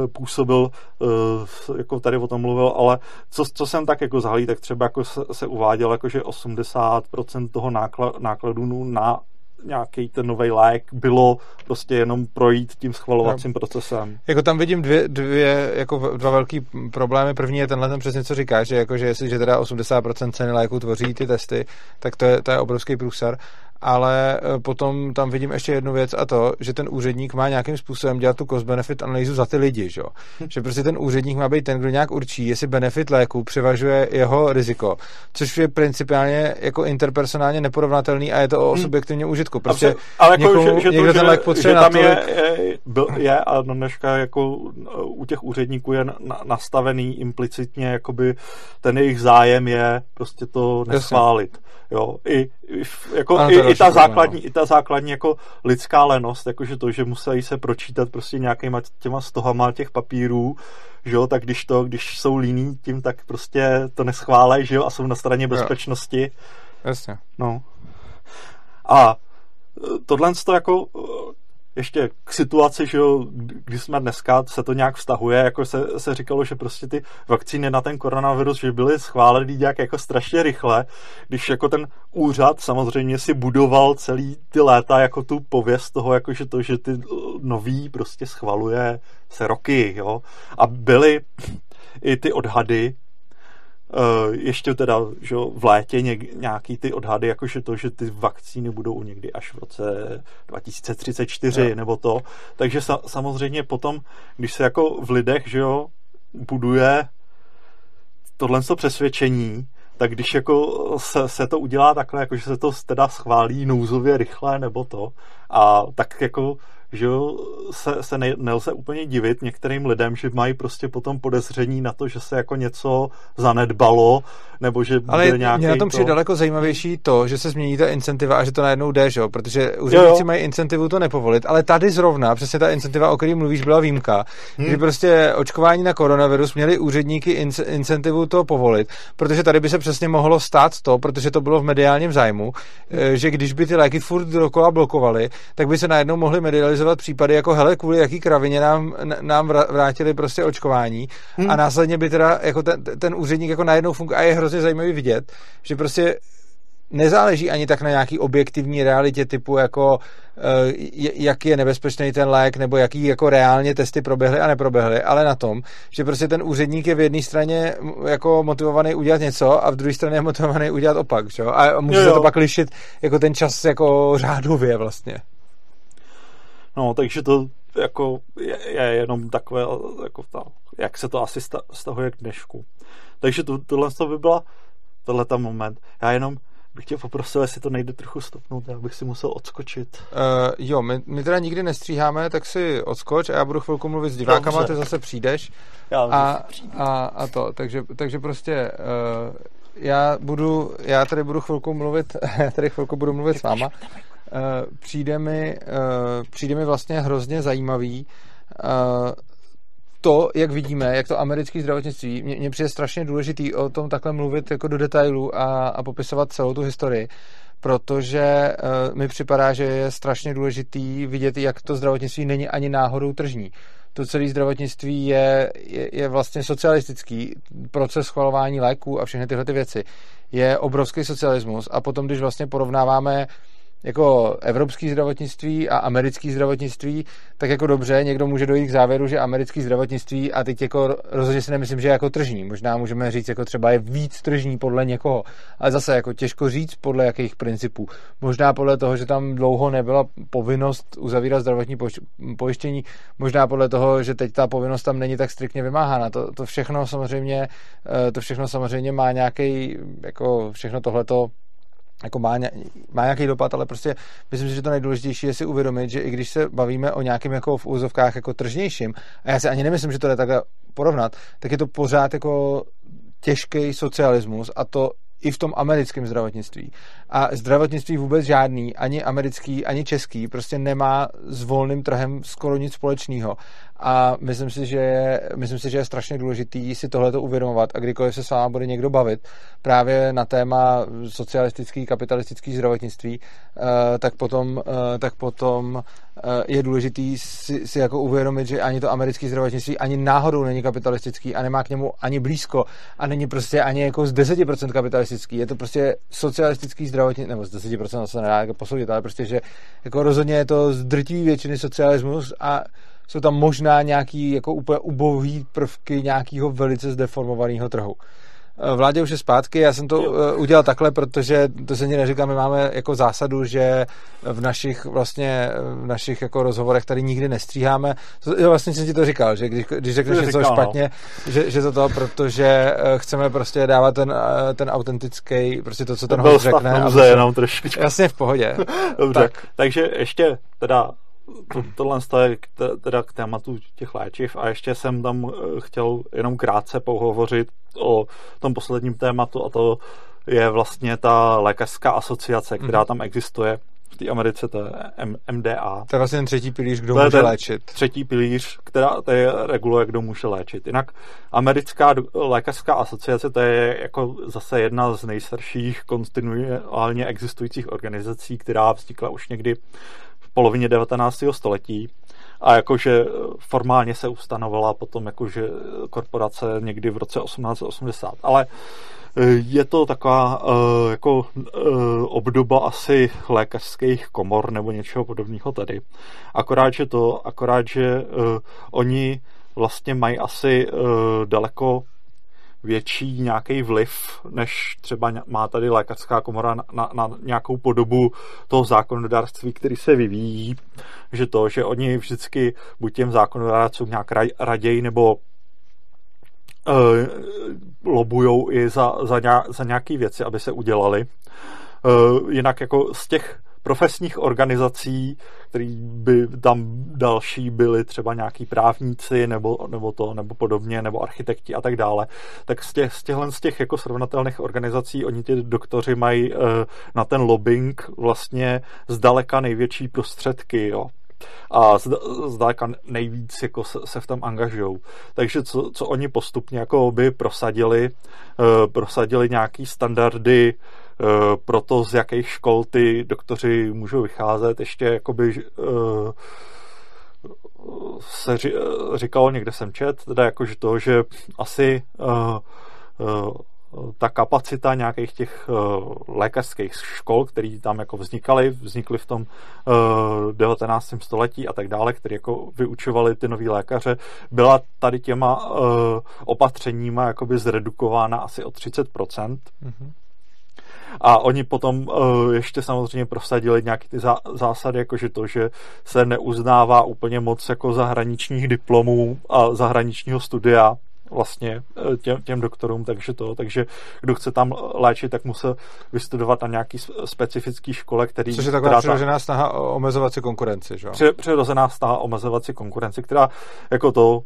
e, působil, e, jako tady o tom mluvil, ale co, co jsem tak jako zahlí, tak třeba jako se, se uváděl, jako že 80% toho nákladu na nějaký ten nový lék bylo prostě jenom projít tím schvalovacím no. procesem. Jako tam vidím dvě, dvě jako dva velký problémy. První je tenhle ten přesně, co říkáš, že, jako, že jestliže teda 80% ceny léku tvoří ty testy, tak to je, to je obrovský průsar ale e, potom tam vidím ještě jednu věc a to, že ten úředník má nějakým způsobem dělat tu cost-benefit analýzu za ty lidi, že? [LAUGHS] Že prostě ten úředník má být ten, kdo nějak určí, jestli benefit léku převažuje jeho riziko, což je principiálně jako interpersonálně neporovnatelný a je to o hm. subjektivně užitku. Prostě ale jako, někomu, že, že někdo to, ten lék potřebuje že tam natolik... je, je, byl, je a dneška jako u těch úředníků je na, nastavený implicitně, jakoby ten jejich zájem je prostě to neschválit. Jo, i, i, jako, ano, i, i, ta základní, no. i ta základní jako lidská lenost, jakože to, že musí se pročítat prostě nějakýma těma stohama těch papírů, že jo, tak když to, když jsou líní tím, tak prostě to neschválej, že jo, a jsou na straně bezpečnosti. Jo. Jasně. No. A tohle to jako ještě k situaci, že jo, kdy jsme dneska, se to nějak vztahuje, jako se, se říkalo, že prostě ty vakcíny na ten koronavirus, že byly schváleny nějak jako strašně rychle, když jako ten úřad samozřejmě si budoval celý ty léta jako tu pověst toho, jako že to, že ty nový prostě schvaluje se roky, jo, a byly i ty odhady, ještě teda že v létě něk, nějaký ty odhady, jakože to, že ty vakcíny budou někdy až v roce 2034 no. nebo to. Takže sa, samozřejmě potom, když se jako v lidech že jo, buduje tohle přesvědčení, tak když jako se, se to udělá takhle, jako že se to teda schválí nouzově rychle nebo to, a tak jako že jo, se, se ne, nelze úplně divit některým lidem, že mají prostě potom podezření na to, že se jako něco zanedbalo, nebo že Ale bude nějaký mě na tom přijde to... daleko zajímavější to, že se změní ta incentiva a že to najednou jde, že jo? protože úředníci mají incentivu to nepovolit, ale tady zrovna, přesně ta incentiva, o které mluvíš, byla výjimka, hmm. kdy prostě očkování na koronavirus měli úředníky in- incentivu to povolit, protože tady by se přesně mohlo stát to, protože to bylo v mediálním zájmu, hmm. že když by ty léky furt dokola blokovali, tak by se najednou mohli medializovat případy jako hele, kvůli jaký kravině nám, nám vrátili prostě očkování hmm. a následně by teda jako ten, ten úředník jako najednou funguje a je hrozně zajímavý vidět, že prostě nezáleží ani tak na nějaký objektivní realitě typu jako eh, jak je nebezpečný ten lék nebo jaký jako reálně testy proběhly a neproběhly, ale na tom, že prostě ten úředník je v jedné straně jako motivovaný udělat něco a v druhé straně je motivovaný udělat opak, že? A může jo, jo. se to pak lišit jako ten čas jako řádově vlastně. No, takže to jako je, je jenom takové, jako ta, jak se to asi stahuje k dnešku. Takže to, tohle to by byla tohle tam moment. Já jenom bych tě poprosil, jestli to nejde trochu stopnout, já bych si musel odskočit. Uh, jo, my, my teda nikdy nestříháme, tak si odskoč a já budu chvilku mluvit s divákama, Dobře. ty zase přijdeš. Já a, a, a to, takže, takže prostě uh, já budu, já tady budu chvilku mluvit, [LAUGHS] tady chvilku budu mluvit s váma. Uh, přijde mi, uh, přijde mi vlastně hrozně zajímavý uh, to, jak vidíme, jak to americké zdravotnictví, mě přijde strašně důležitý o tom takhle mluvit jako do detailu a, a popisovat celou tu historii, protože uh, mi připadá, že je strašně důležitý vidět, jak to zdravotnictví není ani náhodou tržní. To celé zdravotnictví je, je, je vlastně socialistický proces schvalování léků a všechny tyhle ty věci. Je obrovský socialismus a potom, když vlastně porovnáváme jako evropský zdravotnictví a americký zdravotnictví, tak jako dobře, někdo může dojít k závěru, že americký zdravotnictví a teď jako rozhodně si nemyslím, že je jako tržní. Možná můžeme říct, jako třeba je víc tržní podle někoho, ale zase jako těžko říct podle jakých principů. Možná podle toho, že tam dlouho nebyla povinnost uzavírat zdravotní pojištění, možná podle toho, že teď ta povinnost tam není tak striktně vymáhána. To, to všechno samozřejmě, eh, to všechno samozřejmě má nějaký, jako všechno tohleto jako má, má nějaký dopad, ale prostě myslím si, že to nejdůležitější je si uvědomit, že i když se bavíme o nějakém jako v úzovkách jako tržnějším, a já si ani nemyslím, že to je takhle porovnat, tak je to pořád jako těžký socialismus a to i v tom americkém zdravotnictví. A zdravotnictví vůbec žádný, ani americký, ani český, prostě nemá s volným trhem skoro nic společného. A myslím si, že je, myslím si, že je strašně důležitý si tohle uvědomovat a kdykoliv se s váma bude někdo bavit právě na téma socialistický, kapitalistický zdravotnictví, eh, tak potom, eh, tak potom eh, je důležitý si, si jako uvědomit, že ani to americké zdravotnictví ani náhodou není kapitalistický a nemá k němu ani blízko a není prostě ani jako z 10% kapitalistický. Je to prostě socialistický zdravotnictví, nebo z 10% se nedá jako posoudit, ale prostě, že jako rozhodně je to z drtivé většiny socialismus a jsou tam možná nějaký jako úplně ubohý prvky nějakého velice zdeformovaného trhu. Eh, vládě už je zpátky, já jsem to jo. Eh, udělal takhle, protože to se ani neříká, my máme jako zásadu, že v našich vlastně v našich jako rozhovorech tady nikdy nestříháme. Jo, vlastně jsem ti to říkal, že když, když řekneš něco říkal, špatně, no. že, že to to, protože eh, chceme prostě dávat ten, ten autentický, prostě to, co ten host řekne. Nouze, jenom trošičku. Jasně v pohodě. [LAUGHS] Dobře, tak. takže ještě teda to, tohle je teda k tématu těch léčiv a ještě jsem tam eh, chtěl jenom krátce pohovořit o tom posledním tématu a to je vlastně ta lékařská asociace, která mhm. tam existuje v té Americe, to je MDA. To je vlastně ten třetí pilíř, kdo to může léčit. Třetí pilíř, která to je, reguluje, kdo může léčit. Jinak americká lékařská asociace, to je jako zase jedna z nejstarších kontinuálně existujících organizací, která vznikla už někdy polovině 19. století a jakože formálně se ustanovala potom jakože korporace někdy v roce 1880. Ale e, je to taková jako obdoba asi lékařských komor nebo něčeho podobného tady. Akorát, že to, akorát, že oni vlastně mají asi daleko větší nějaký vliv, než třeba má tady lékařská komora na, na, na nějakou podobu toho zákonodárství, který se vyvíjí, že to, že oni vždycky buď těm zákonodárcům nějak raději nebo uh, lobujou i za, za, nějak, za nějaké věci, aby se udělali. Uh, jinak jako z těch profesních organizací, který by tam další byli třeba nějaký právníci nebo, nebo to, nebo podobně, nebo architekti a tak dále, tak z, těch, z těchhle z těch jako srovnatelných organizací oni ti doktoři mají uh, na ten lobbying vlastně zdaleka největší prostředky, jo a zdaleka nejvíc jako se, se v tom angažují. Takže co, co oni postupně jako by prosadili, uh, prosadili nějaký standardy Eh, pro to, z jakých škol ty doktoři můžou vycházet, ještě jakoby eh, se říkalo, někde jsem čet, teda jakože to, že asi ta kapacita nějakých těch lékařských škol, které tam jako vznikaly, vznikly v tom uh, 19. století a tak dále, které jako vyučovali ty noví lékaře, byla tady těma opatřeníma jakoby zredukována asi o 30%. Mm-hmm. A oni potom uh, ještě samozřejmě prosadili nějaké ty zá, zásady, jakože to, že se neuznává úplně moc jako zahraničních diplomů a zahraničního studia vlastně eh, těm, těm doktorům, takže to, takže kdo chce tam léčit, tak musel vystudovat na nějaký specifický škole, který... Což je taková přirozená ta, snaha omezovat si konkurenci, že jo? Přirozená snaha omezovat si konkurenci, která jako to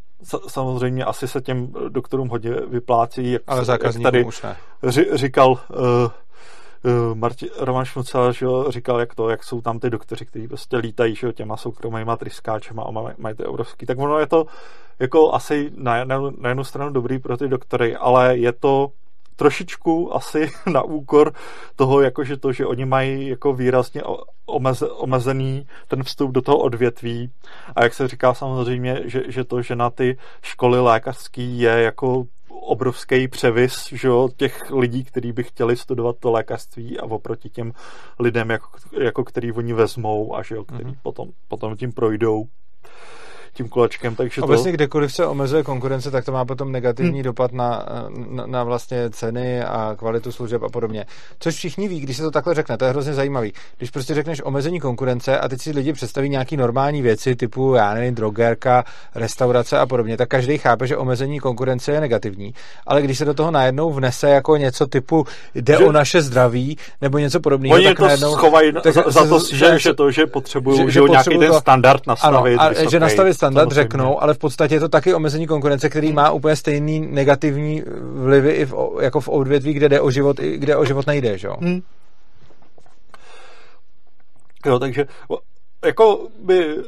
samozřejmě asi se těm doktorům hodně vyplácí, jak, Ale jak tady už ne. říkal uh, uh, Marti, Roman Šmucel, že jo, říkal, jak to, jak jsou tam ty doktoři, kteří prostě lítají, že jo, těma soukromýma tryskáčema a mají, mají ty obrovský. Tak ono je to jako asi na, na, na jednu stranu dobrý pro ty doktory, ale je to trošičku asi [LAUGHS] na úkor toho, jakože to, že oni mají jako výrazně omeze, omezený ten vstup do toho odvětví a jak se říká samozřejmě, že, že to, že na ty školy lékařský je jako obrovský převis že jo, těch lidí, kteří by chtěli studovat to lékařství a oproti těm lidem, jako, jako který oni vezmou a že jo, který mm-hmm. potom, potom tím projdou tím kolečkem. Takže Obecně to... kdekoliv se omezuje konkurence, tak to má potom negativní hmm. dopad na, na, na vlastně ceny a kvalitu služeb a podobně. Což všichni ví, když se to takhle řekne, to je hrozně zajímavý. Když prostě řekneš omezení konkurence a teď si lidi představí nějaký normální věci typu, já nevím, drogerka, restaurace a podobně, tak každý chápe, že omezení konkurence je negativní. Ale když se do toho najednou vnese jako něco typu jde že... o naše zdraví nebo něco podobného, Oni tak to najednou, schovají tak, za, za to, že, že, to, že potřebují že, že, nějaký ten standard nastavit. Ano, a že nastavit standard to řeknou, ale v podstatě je to taky omezení konkurence, který má úplně stejný negativní vlivy i v, jako v odvětví, kde jde o život, kde o život nejde, že jo? Hmm. Jo, takže jako by eh,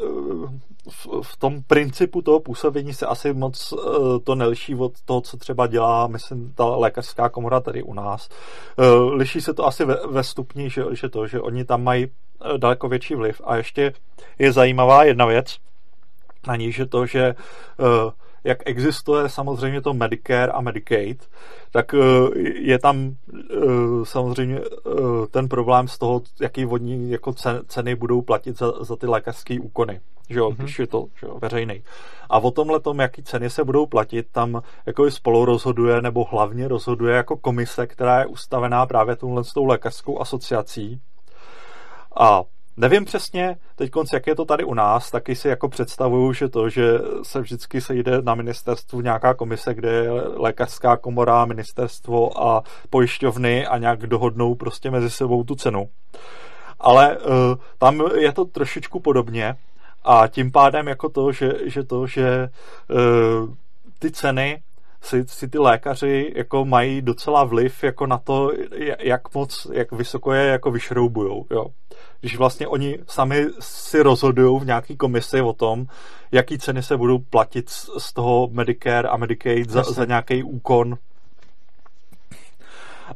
v, v tom principu toho působení se asi moc uh, to neliší od toho, co třeba dělá, myslím, ta lékařská komora tady u nás. Uh, liší se to asi ve, ve stupni, že, že to, že oni tam mají daleko větší vliv. A ještě je zajímavá jedna věc na ní, že to, že uh, jak existuje samozřejmě to Medicare a Medicaid, tak je tam samozřejmě ten problém z toho, jaký vodní jako ceny budou platit za, za ty lékařské úkony že jo, mm-hmm. když je to že jo, veřejný. A o tomhle tom, jaký ceny se budou platit, tam jako spolu rozhoduje, nebo hlavně rozhoduje jako komise, která je ustavená právě touhle s tou lékařskou asociací. A Nevím přesně teď jak je to tady u nás, taky si jako představuju, že to, že se vždycky sejde na ministerstvu nějaká komise, kde je lékařská komora, ministerstvo a pojišťovny a nějak dohodnou prostě mezi sebou tu cenu. Ale uh, tam je to trošičku podobně, a tím pádem jako to, že, že to, že uh, ty ceny si, si ty lékaři jako mají docela vliv jako na to, jak moc, jak vysoko je jako vyšroubujou, jo. Když vlastně oni sami si rozhodují v nějaký komisi o tom, jaký ceny se budou platit z, toho Medicare a Medicaid za, za nějaký úkon.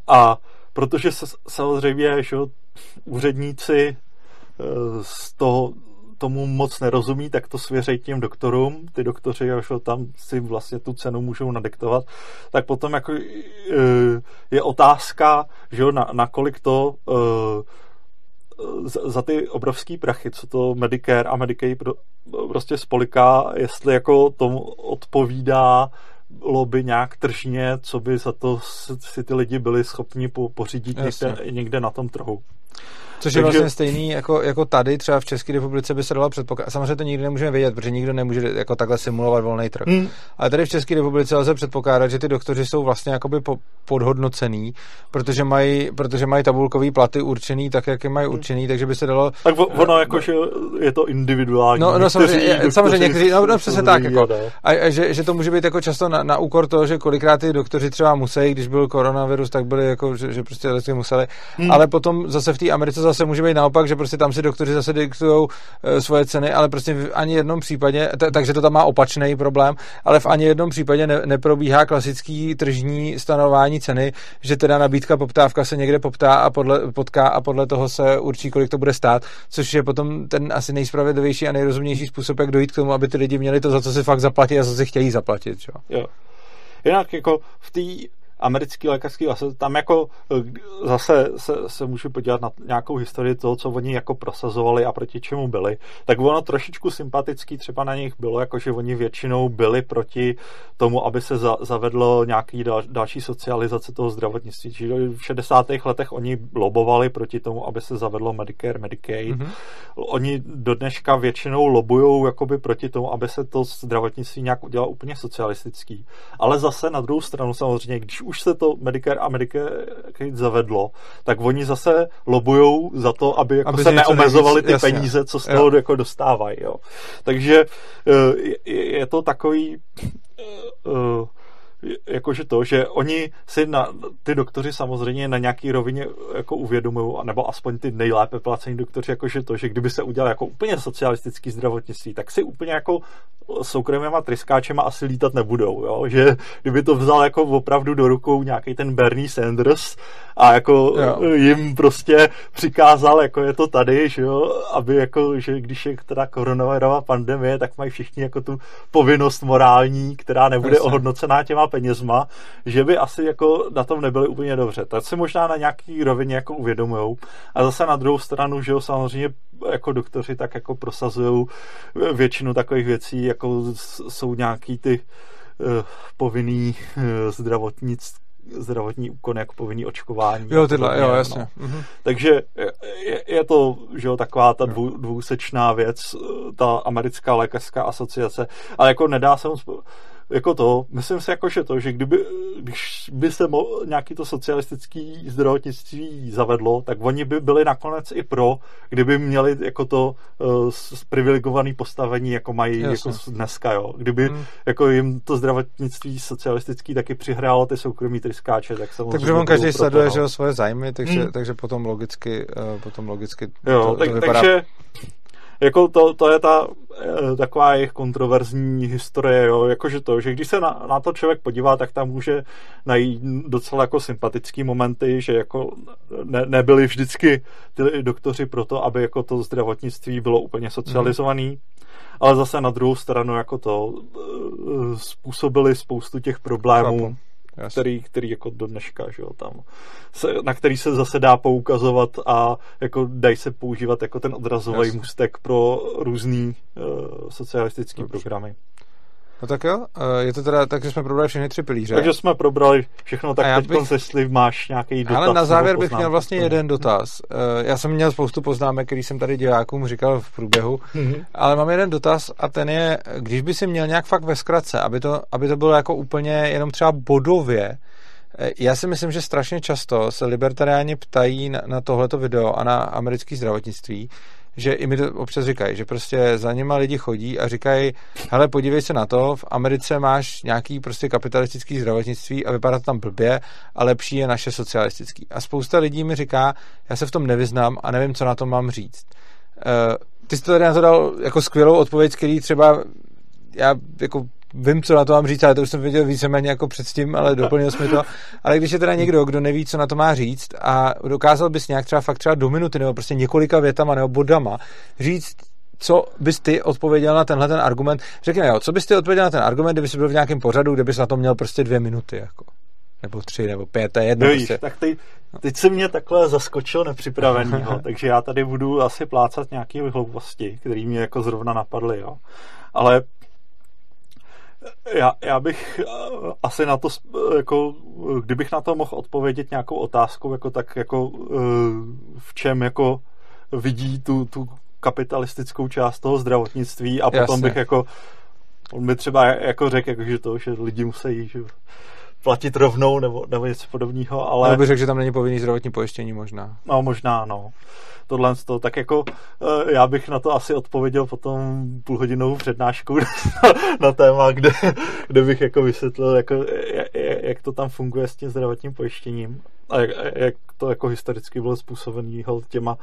A protože se, samozřejmě, že úředníci eh, z toho tomu moc nerozumí, tak to svěřej těm doktorům. Ty doktoři až tam si vlastně tu cenu můžou nadiktovat. Tak potom jako e, je otázka, že jo, na, nakolik to e, za ty obrovský prachy, co to Medicare a Medicaid prostě spoliká, jestli jako tomu odpovídá by nějak tržně, co by za to si ty lidi byli schopni pořídit někde, někde na tom trhu. Což je vlastně stejný jako, jako tady, třeba v České republice by se dalo předpokládat. Samozřejmě to nikdy nemůžeme vědět, protože nikdo nemůže jako takhle simulovat volný trh. Hmm. Ale tady v České republice lze předpokládat, že ty doktoři jsou vlastně jakoby po, podhodnocený, protože mají, protože mají tabulkový platy určený tak, jak je mají hmm. určený, takže by se dalo... Tak ono jako, že je to individuální. No, no samozřejmě, samozřejmě někteří, no, no přesně tak. Jako, a, a že, že, to může být jako často na, na úkor toho, že kolikrát ty doktoři třeba musí, když byl koronavirus, tak byli jako, že, že prostě museli. Hmm. Ale potom zase v té Americe zase může být naopak, že prostě tam si doktoři zase diktují e, svoje ceny, ale prostě v ani jednom případě, t- takže to tam má opačný problém, ale v ani jednom případě ne, neprobíhá klasický tržní stanování ceny, že teda nabídka poptávka se někde poptá a podle, potká a podle toho se určí, kolik to bude stát, což je potom ten asi nejspravedlivější a nejrozumnější způsob, jak dojít k tomu, aby ty lidi měli to, za co si fakt zaplatí a co si chtějí zaplatit. Čo? Jo. Jinak jako v té americký lékařský asociace, tam jako eh, zase se, se můžu podívat na nějakou historii toho, co oni jako prosazovali a proti čemu byli, tak ono trošičku sympatický třeba na nich bylo, jako že oni většinou byli proti tomu, aby se za, zavedlo nějaký dal, další socializace toho zdravotnictví. Čiže v 60. letech oni lobovali proti tomu, aby se zavedlo Medicare, Medicaid. Mm-hmm. Oni do dneška většinou lobují jakoby proti tomu, aby se to zdravotnictví nějak udělalo úplně socialistický. Ale zase na druhou stranu samozřejmě, když už se to Medicare a Medicaid zavedlo, tak oni zase lobujou za to, aby, jako aby se neomezovaly ty jasně. peníze, co z toho jako dostávají. Jo. Takže eh, je to takový uh, jakože to, že oni si na, ty doktoři samozřejmě na nějaký rovině jako uvědomují, nebo aspoň ty nejlépe placení doktoři, jakože to, že kdyby se udělal jako úplně socialistický zdravotnictví, tak si úplně jako soukromýma tryskáčema asi lítat nebudou, jo? že kdyby to vzal jako opravdu do rukou nějaký ten Bernie Sanders a jako jo. jim prostě přikázal, jako je to tady, že jo, aby jako, že když je teda koronavirová pandemie, tak mají všichni jako tu povinnost morální, která nebude Jasně. ohodnocená těma penězma, že by asi jako na tom nebyli úplně dobře. Tak se možná na nějaký rovině jako uvědomujou. A zase na druhou stranu, že jo, samozřejmě jako doktoři tak jako prosazují většinu takových věcí, jako jsou nějaký ty uh, povinný uh, zdravotnictví zdravotní úkon jako povinný očkování. Jo, tyhle, jo, jasně. No. Mm-hmm. Takže je, je to, že jo, taková ta dvou, dvousečná věc, ta americká lékařská asociace, ale jako nedá se moc jako to, myslím si jako, že to, že kdyby, když by se mo, nějaký to socialistický zdravotnictví zavedlo, tak oni by byli nakonec i pro, kdyby měli jako to uh, privilegované postavení, jako mají Jasně. jako dneska, jo. Kdyby hmm. jako jim to zdravotnictví socialistický taky přihrálo ty soukromí tryskáče, tak samozřejmě. Takže on každý sleduje, no. že svoje zájmy, takže, hmm. takže potom logicky, uh, potom logicky jo, to, tak, to vypadá... takže jako to, to je ta eh, taková jejich kontroverzní historie, jo, jakože to, že když se na, na to člověk podívá, tak tam může najít docela jako sympatický momenty, že jako ne, nebyli vždycky ty doktoři pro to, aby jako to zdravotnictví bylo úplně socializovaný, mm. ale zase na druhou stranu jako to eh, způsobili spoustu těch problémů. Chápu který, který jako do dneška, že jo, tam, se, na který se zase dá poukazovat a jako dají se používat jako ten odrazový Jasně. můstek pro různý uh, socialistický Dobře. programy. No tak jo, eh, je to teda tak, že jsme probrali všechny tři pilíře. Takže jsme probrali všechno, tak teď bych... jestli máš nějaký dotaz. Ale na závěr bych měl vlastně jeden dotaz. Eh, já jsem měl spoustu poznámek, který jsem tady divákům říkal v průběhu, mm-hmm. ale mám jeden dotaz a ten je, když by si měl nějak fakt ve zkratce, aby to, aby to bylo jako úplně jenom třeba bodově, eh, já si myslím, že strašně často se libertariáni ptají na, na tohleto video a na americké zdravotnictví, že i mi to občas říkají, že prostě za něma lidi chodí a říkají, hele, podívej se na to, v Americe máš nějaký prostě kapitalistický zdravotnictví a vypadá to tam blbě a lepší je naše socialistický. A spousta lidí mi říká, já se v tom nevyznám a nevím, co na to mám říct. Uh, ty jsi to tady na to dal jako skvělou odpověď, který třeba já jako vím, co na to mám říct, ale to už jsem viděl víceméně jako předtím, ale doplnil jsme to. Ale když je teda někdo, kdo neví, co na to má říct a dokázal bys nějak třeba fakt třeba do minuty nebo prostě několika větama nebo bodama říct, co bys ty odpověděl na tenhle ten argument? Řekněme, jo, co bys ty odpověděl na ten argument, kdyby jsi byl v nějakém pořadu, kde bys na to měl prostě dvě minuty, jako. Nebo tři, nebo pět, to je jedno. No prostě. tak teď, teď se mě takhle zaskočil nepřipravenýho, [LAUGHS] takže já tady budu asi plácat nějaké hlouposti, které mě jako zrovna napadly, jo. Ale já, já bych eh, asi na to, jako, kdybych na to mohl odpovědět nějakou otázkou, jako tak jako eh, v čem jako vidí tu, tu kapitalistickou část toho zdravotnictví a potom Jasně. bych jako on mi třeba jako řekl, jako, že to, že lidi musí že platit rovnou nebo, nebo něco podobného, ale... Já bych řekl, že tam není povinný zdravotní pojištění možná. No, možná, no tohle to, tak jako eh, já bych na to asi odpověděl potom půlhodinovou přednášku [LAUGHS] na, na téma, kde, kde bych jako vysvětlil, jako, jak, jak to tam funguje s tím zdravotním pojištěním a jak, jak to jako historicky bylo způsobený těma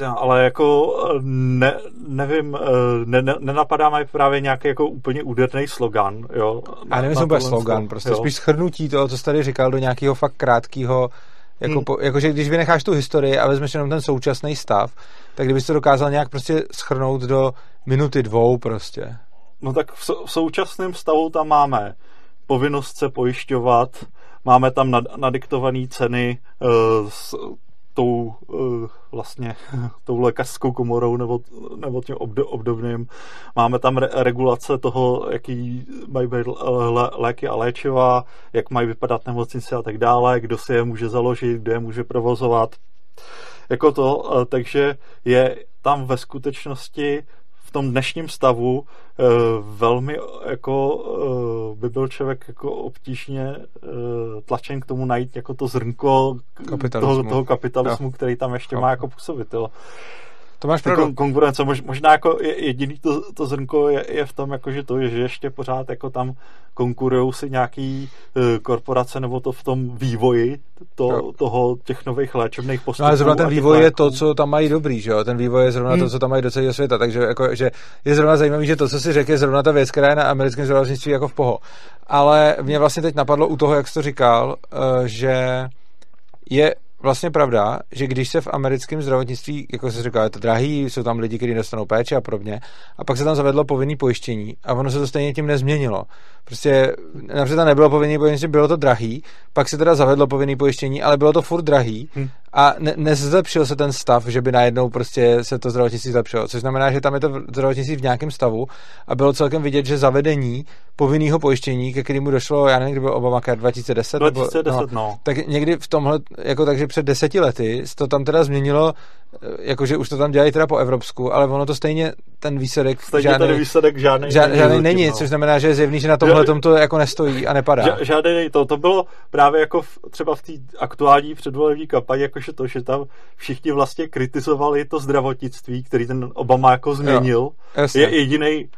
já, ale jako eh, ne, nevím, eh, ne, ne, nenapadá mi právě nějaký jako úplně úderný slogan, jo. A nevím, jestli slogan, prostě jo. spíš schrnutí toho, co jsi tady říkal, do nějakého fakt krátkého jako, hmm. po, jakože když vynecháš tu historii a vezmeš jenom ten současný stav, tak kdybys to dokázal nějak prostě schrnout do minuty dvou prostě. No tak v, v současném stavu tam máme povinnost se pojišťovat, máme tam nad, nadiktované ceny uh, s, tou uh, vlastně [LAUGHS] tou lékařskou komorou nebo, nebo tím obdobným. Máme tam re- regulace toho, jaký mají být lé- léky a léčiva, jak mají vypadat nemocnice a tak dále, kdo si je může založit, kdo je může provozovat. Jako to, uh, takže je tam ve skutečnosti v tom dnešním stavu uh, velmi jako uh, by byl člověk jako obtížně uh, tlačen k tomu najít jako to zrnko kapitalismu. Toho, toho kapitalismu, no. který tam ještě Chápu. má jako působit. Jo. To máš pravdu. konkurence, mož, možná jako jediný to, to zrnko je, je v tom, jako, že to je, že ještě pořád jako tam konkurují si nějaký uh, korporace nebo to v tom vývoji to, no. toho těch nových léčebných postupů. No ale zrovna ten vývoj je to, co tam mají dobrý, že jo? Ten vývoj je zrovna hmm. to, co tam mají do celého světa, takže jako, že je zrovna zajímavý, že to, co si řekl, je zrovna ta věc, která je na americkém zdravotnictví jako v poho. Ale mě vlastně teď napadlo u toho, jak jsi to říkal, uh, že je vlastně pravda, že když se v americkém zdravotnictví, jako se říká, je to drahý, jsou tam lidi, kteří dostanou péči a podobně, a pak se tam zavedlo povinné pojištění a ono se to stejně tím nezměnilo. Prostě například nebylo povinné pojištění, bylo to drahý, pak se teda zavedlo povinné pojištění, ale bylo to furt drahý hmm. A ne, nezlepšil se ten stav, že by najednou prostě se to zdravotnictví zlepšilo. Což znamená, že tam je to zdravotnictví v nějakém stavu a bylo celkem vidět, že zavedení povinného pojištění, ke kterému došlo, já nevím, kdy byl Obamacare 2010, 2010 nebo, no, no. tak někdy v tomhle, jako takže před deseti lety, to tam teda změnilo, jakože už to tam dělají teda po evropsku, ale ono to stejně ten výsledek stejně žádný, ten výsledek žádný, žádný, žádný není, no. což znamená, že je zjevný, že na tomhle tom to jako nestojí a nepadá. Žádný to, to bylo právě jako v, třeba v té aktuální předvolební kampani, jakože to, že tam všichni vlastně kritizovali to zdravotnictví, který ten Obama jako změnil. Jo, je jediný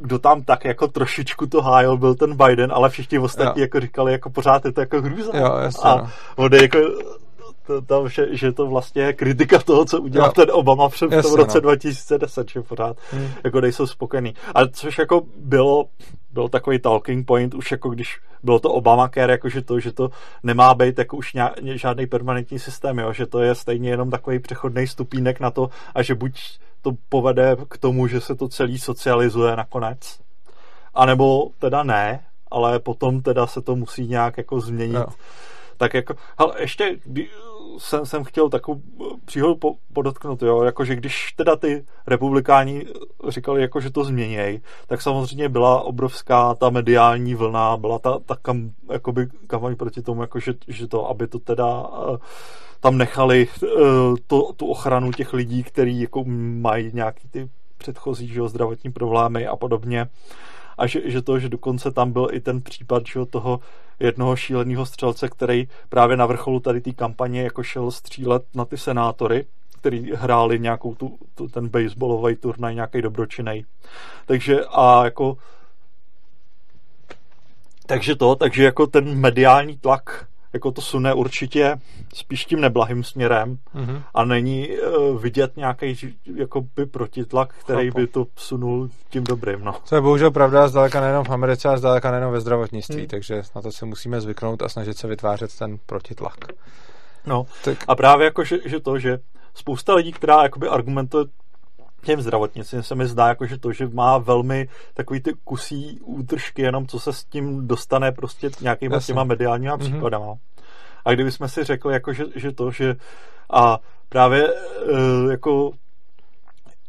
kdo tam tak jako trošičku to hájil, byl ten Biden, ale všichni ostatní jo. jako říkali, jako pořád je to jako hrůza. Jo, jasně, a no. on je jako to, to, že, že to vlastně je kritika toho, co udělal jo. ten Obama před v tom roce no. 2010, že pořád hmm. jako nejsou spokojený. Ale což jako bylo, byl takový talking point, už jako když bylo to Obamacare, jako že to, že to nemá být jako už nějak, žádný permanentní systém, jo, že to je stejně jenom takový přechodný stupínek na to a že buď to povede k tomu, že se to celý socializuje nakonec, anebo teda ne, ale potom teda se to musí nějak jako změnit. Jo. Tak jako, ale ještě jsem, jsem chtěl takovou příhodu po, podotknout, jo, jakože když teda ty republikáni říkali, jako, že to změněj, tak samozřejmě byla obrovská ta mediální vlna, byla ta, ta kam, jakoby, kampaň proti tomu, jako, že, že to, aby to teda uh, tam nechali uh, to, tu ochranu těch lidí, kteří jako mají nějaký ty předchozí že, zdravotní problémy a podobně. Uh, a že, že to, že dokonce tam byl i ten případ že toho jednoho šíleného střelce, který právě na vrcholu tady té kampaně jako šel střílet na ty senátory, který hráli nějakou tu, tu ten baseballový turnaj, nějaký dobročinej. Takže a jako takže to, takže jako ten mediální tlak jako to sune určitě spíš tím neblahým směrem mm-hmm. a není uh, vidět nějaký jakoby protitlak, který Chápu. by to sunul tím dobrým. No. To je bohužel pravda zdaleka nejenom v Americe a zdaleka nejenom ve zdravotnictví, hmm. takže na to se musíme zvyknout a snažit se vytvářet ten protitlak. No tak. a právě jako, že, že to, že spousta lidí, která jakoby argumentuje těm zdravotnicím se mi zdá, jako, že to, že má velmi takový ty kusí útržky, jenom co se s tím dostane prostě nějakýma Jasně. těma mediálníma mm-hmm. případama. A kdybychom si řekli, jako, že, že to, že a právě e, jako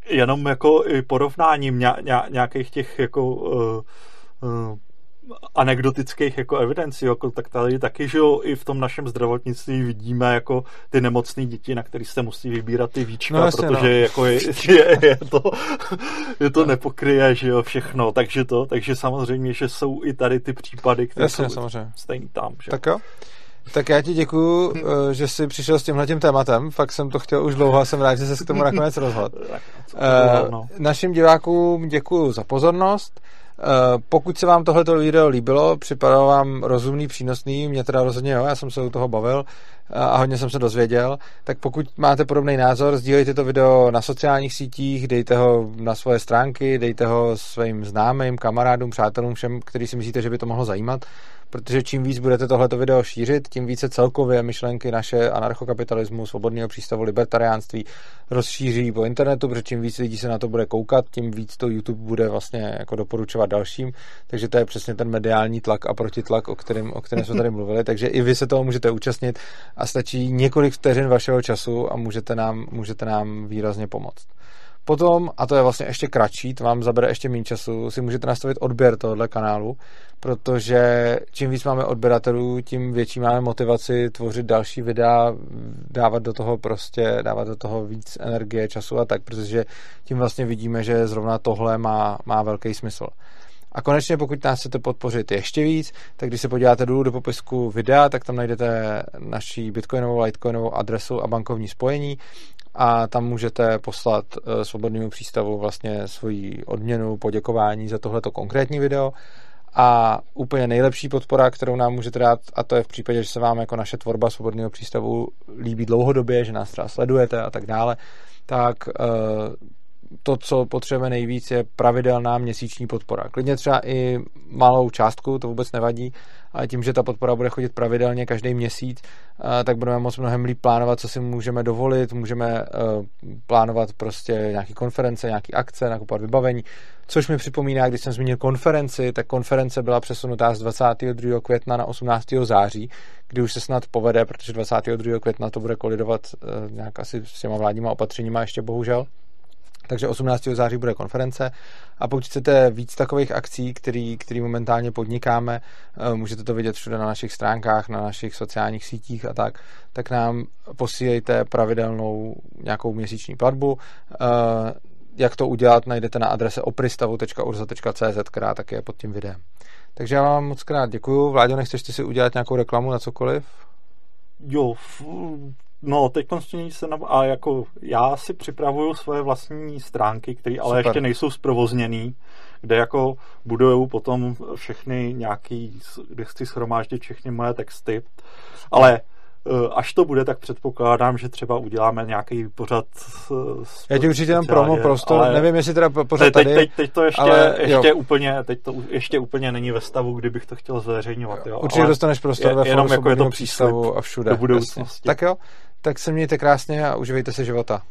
jenom jako i porovnáním nějakých těch jako e, e, anekdotických jako evidencí, jako, tak tady taky, že jo, i v tom našem zdravotnictví vidíme jako ty nemocné děti, na který se musí vybírat ty víčka, no, jasně, protože no. jako je, [LAUGHS] je, je, to, je to nepokryje, že jo, všechno, takže to, takže samozřejmě, že jsou i tady ty případy, které jasně, jsou samozřejmě. stejný tam, že Tak jo. Tak já ti děkuju, eh, že jsi přišel s tímhle tím tématem. Fakt jsem to chtěl už dlouho a jsem rád, že se k tomu nakonec rozhodl. [LAUGHS] Uh, našim divákům děkuju za pozornost. Eh, pokud se vám tohleto video líbilo, připadalo vám rozumný, přínosný, mě teda rozhodně jo, já jsem se u toho bavil eh, a hodně jsem se dozvěděl, tak pokud máte podobný názor, sdílejte to video na sociálních sítích, dejte ho na svoje stránky, dejte ho svým známým, kamarádům, přátelům, všem, který si myslíte, že by to mohlo zajímat protože čím víc budete tohleto video šířit, tím více celkově myšlenky naše anarchokapitalismu, svobodného přístavu, libertariánství rozšíří po internetu, protože čím víc lidí se na to bude koukat, tím víc to YouTube bude vlastně jako doporučovat dalším, takže to je přesně ten mediální tlak a protitlak, o kterém, o kterém jsme tady mluvili, takže i vy se toho můžete účastnit a stačí několik vteřin vašeho času a můžete nám, můžete nám výrazně pomoct. Potom, a to je vlastně ještě kratší, to vám zabere ještě méně času, si můžete nastavit odběr tohohle kanálu, protože čím víc máme odběratelů, tím větší máme motivaci tvořit další videa, dávat do toho prostě, dávat do toho víc energie, času a tak, protože tím vlastně vidíme, že zrovna tohle má, má velký smysl. A konečně, pokud nás chcete podpořit ještě víc, tak když se podíváte dolů do popisku videa, tak tam najdete naší bitcoinovou, litecoinovou adresu a bankovní spojení a tam můžete poslat eh, svobodnému přístavu vlastně svoji odměnu, poděkování za tohleto konkrétní video. A úplně nejlepší podpora, kterou nám můžete dát, a to je v případě, že se vám jako naše tvorba svobodného přístavu líbí dlouhodobě, že nás třeba sledujete a tak dále, tak uh, to, co potřebujeme nejvíc, je pravidelná měsíční podpora. Klidně třeba i malou částku, to vůbec nevadí, ale tím, že ta podpora bude chodit pravidelně každý měsíc, tak budeme moct mnohem líp plánovat, co si můžeme dovolit, můžeme plánovat prostě nějaké konference, nějaké akce, nakupovat vybavení, což mi připomíná, když jsem zmínil konferenci, tak konference byla přesunutá z 22. května na 18. září, kdy už se snad povede, protože 22. května to bude kolidovat nějak asi s těma vládníma opatřeníma ještě bohužel. Takže 18. září bude konference a pokud chcete víc takových akcí, který, který momentálně podnikáme, eh, můžete to vidět všude na našich stránkách, na našich sociálních sítích a tak, tak nám posílejte pravidelnou nějakou měsíční platbu. Eh, jak to udělat, najdete na adrese opristavu.urza.cz, která také je pod tím videem. Takže já vám moc krát děkuju. Vláďo, nechceš si udělat nějakou reklamu na cokoliv? Jo, No, teď se na, a jako já si připravuju svoje vlastní stránky, které ale Super. ještě nejsou zprovozněný, kde jako buduju potom všechny nějaký, kde chci schromáždit všechny moje texty, ale Eh, až to bude, tak předpokládám, že třeba uděláme nějaký pořad. Já ti určitě mám promo prostor, ale nevím, jestli teda pořad teď, tady. Teď, teď, to ještě, ale, ještě úplně, teď to ještě úplně není ve stavu, kdybych to chtěl zveřejňovat. Jo. Určitě ale dostaneš prostor je, ve jenom jako je to přístavu a všude. Do budoucnosti. Tak jo, tak se mějte krásně a uživejte se života.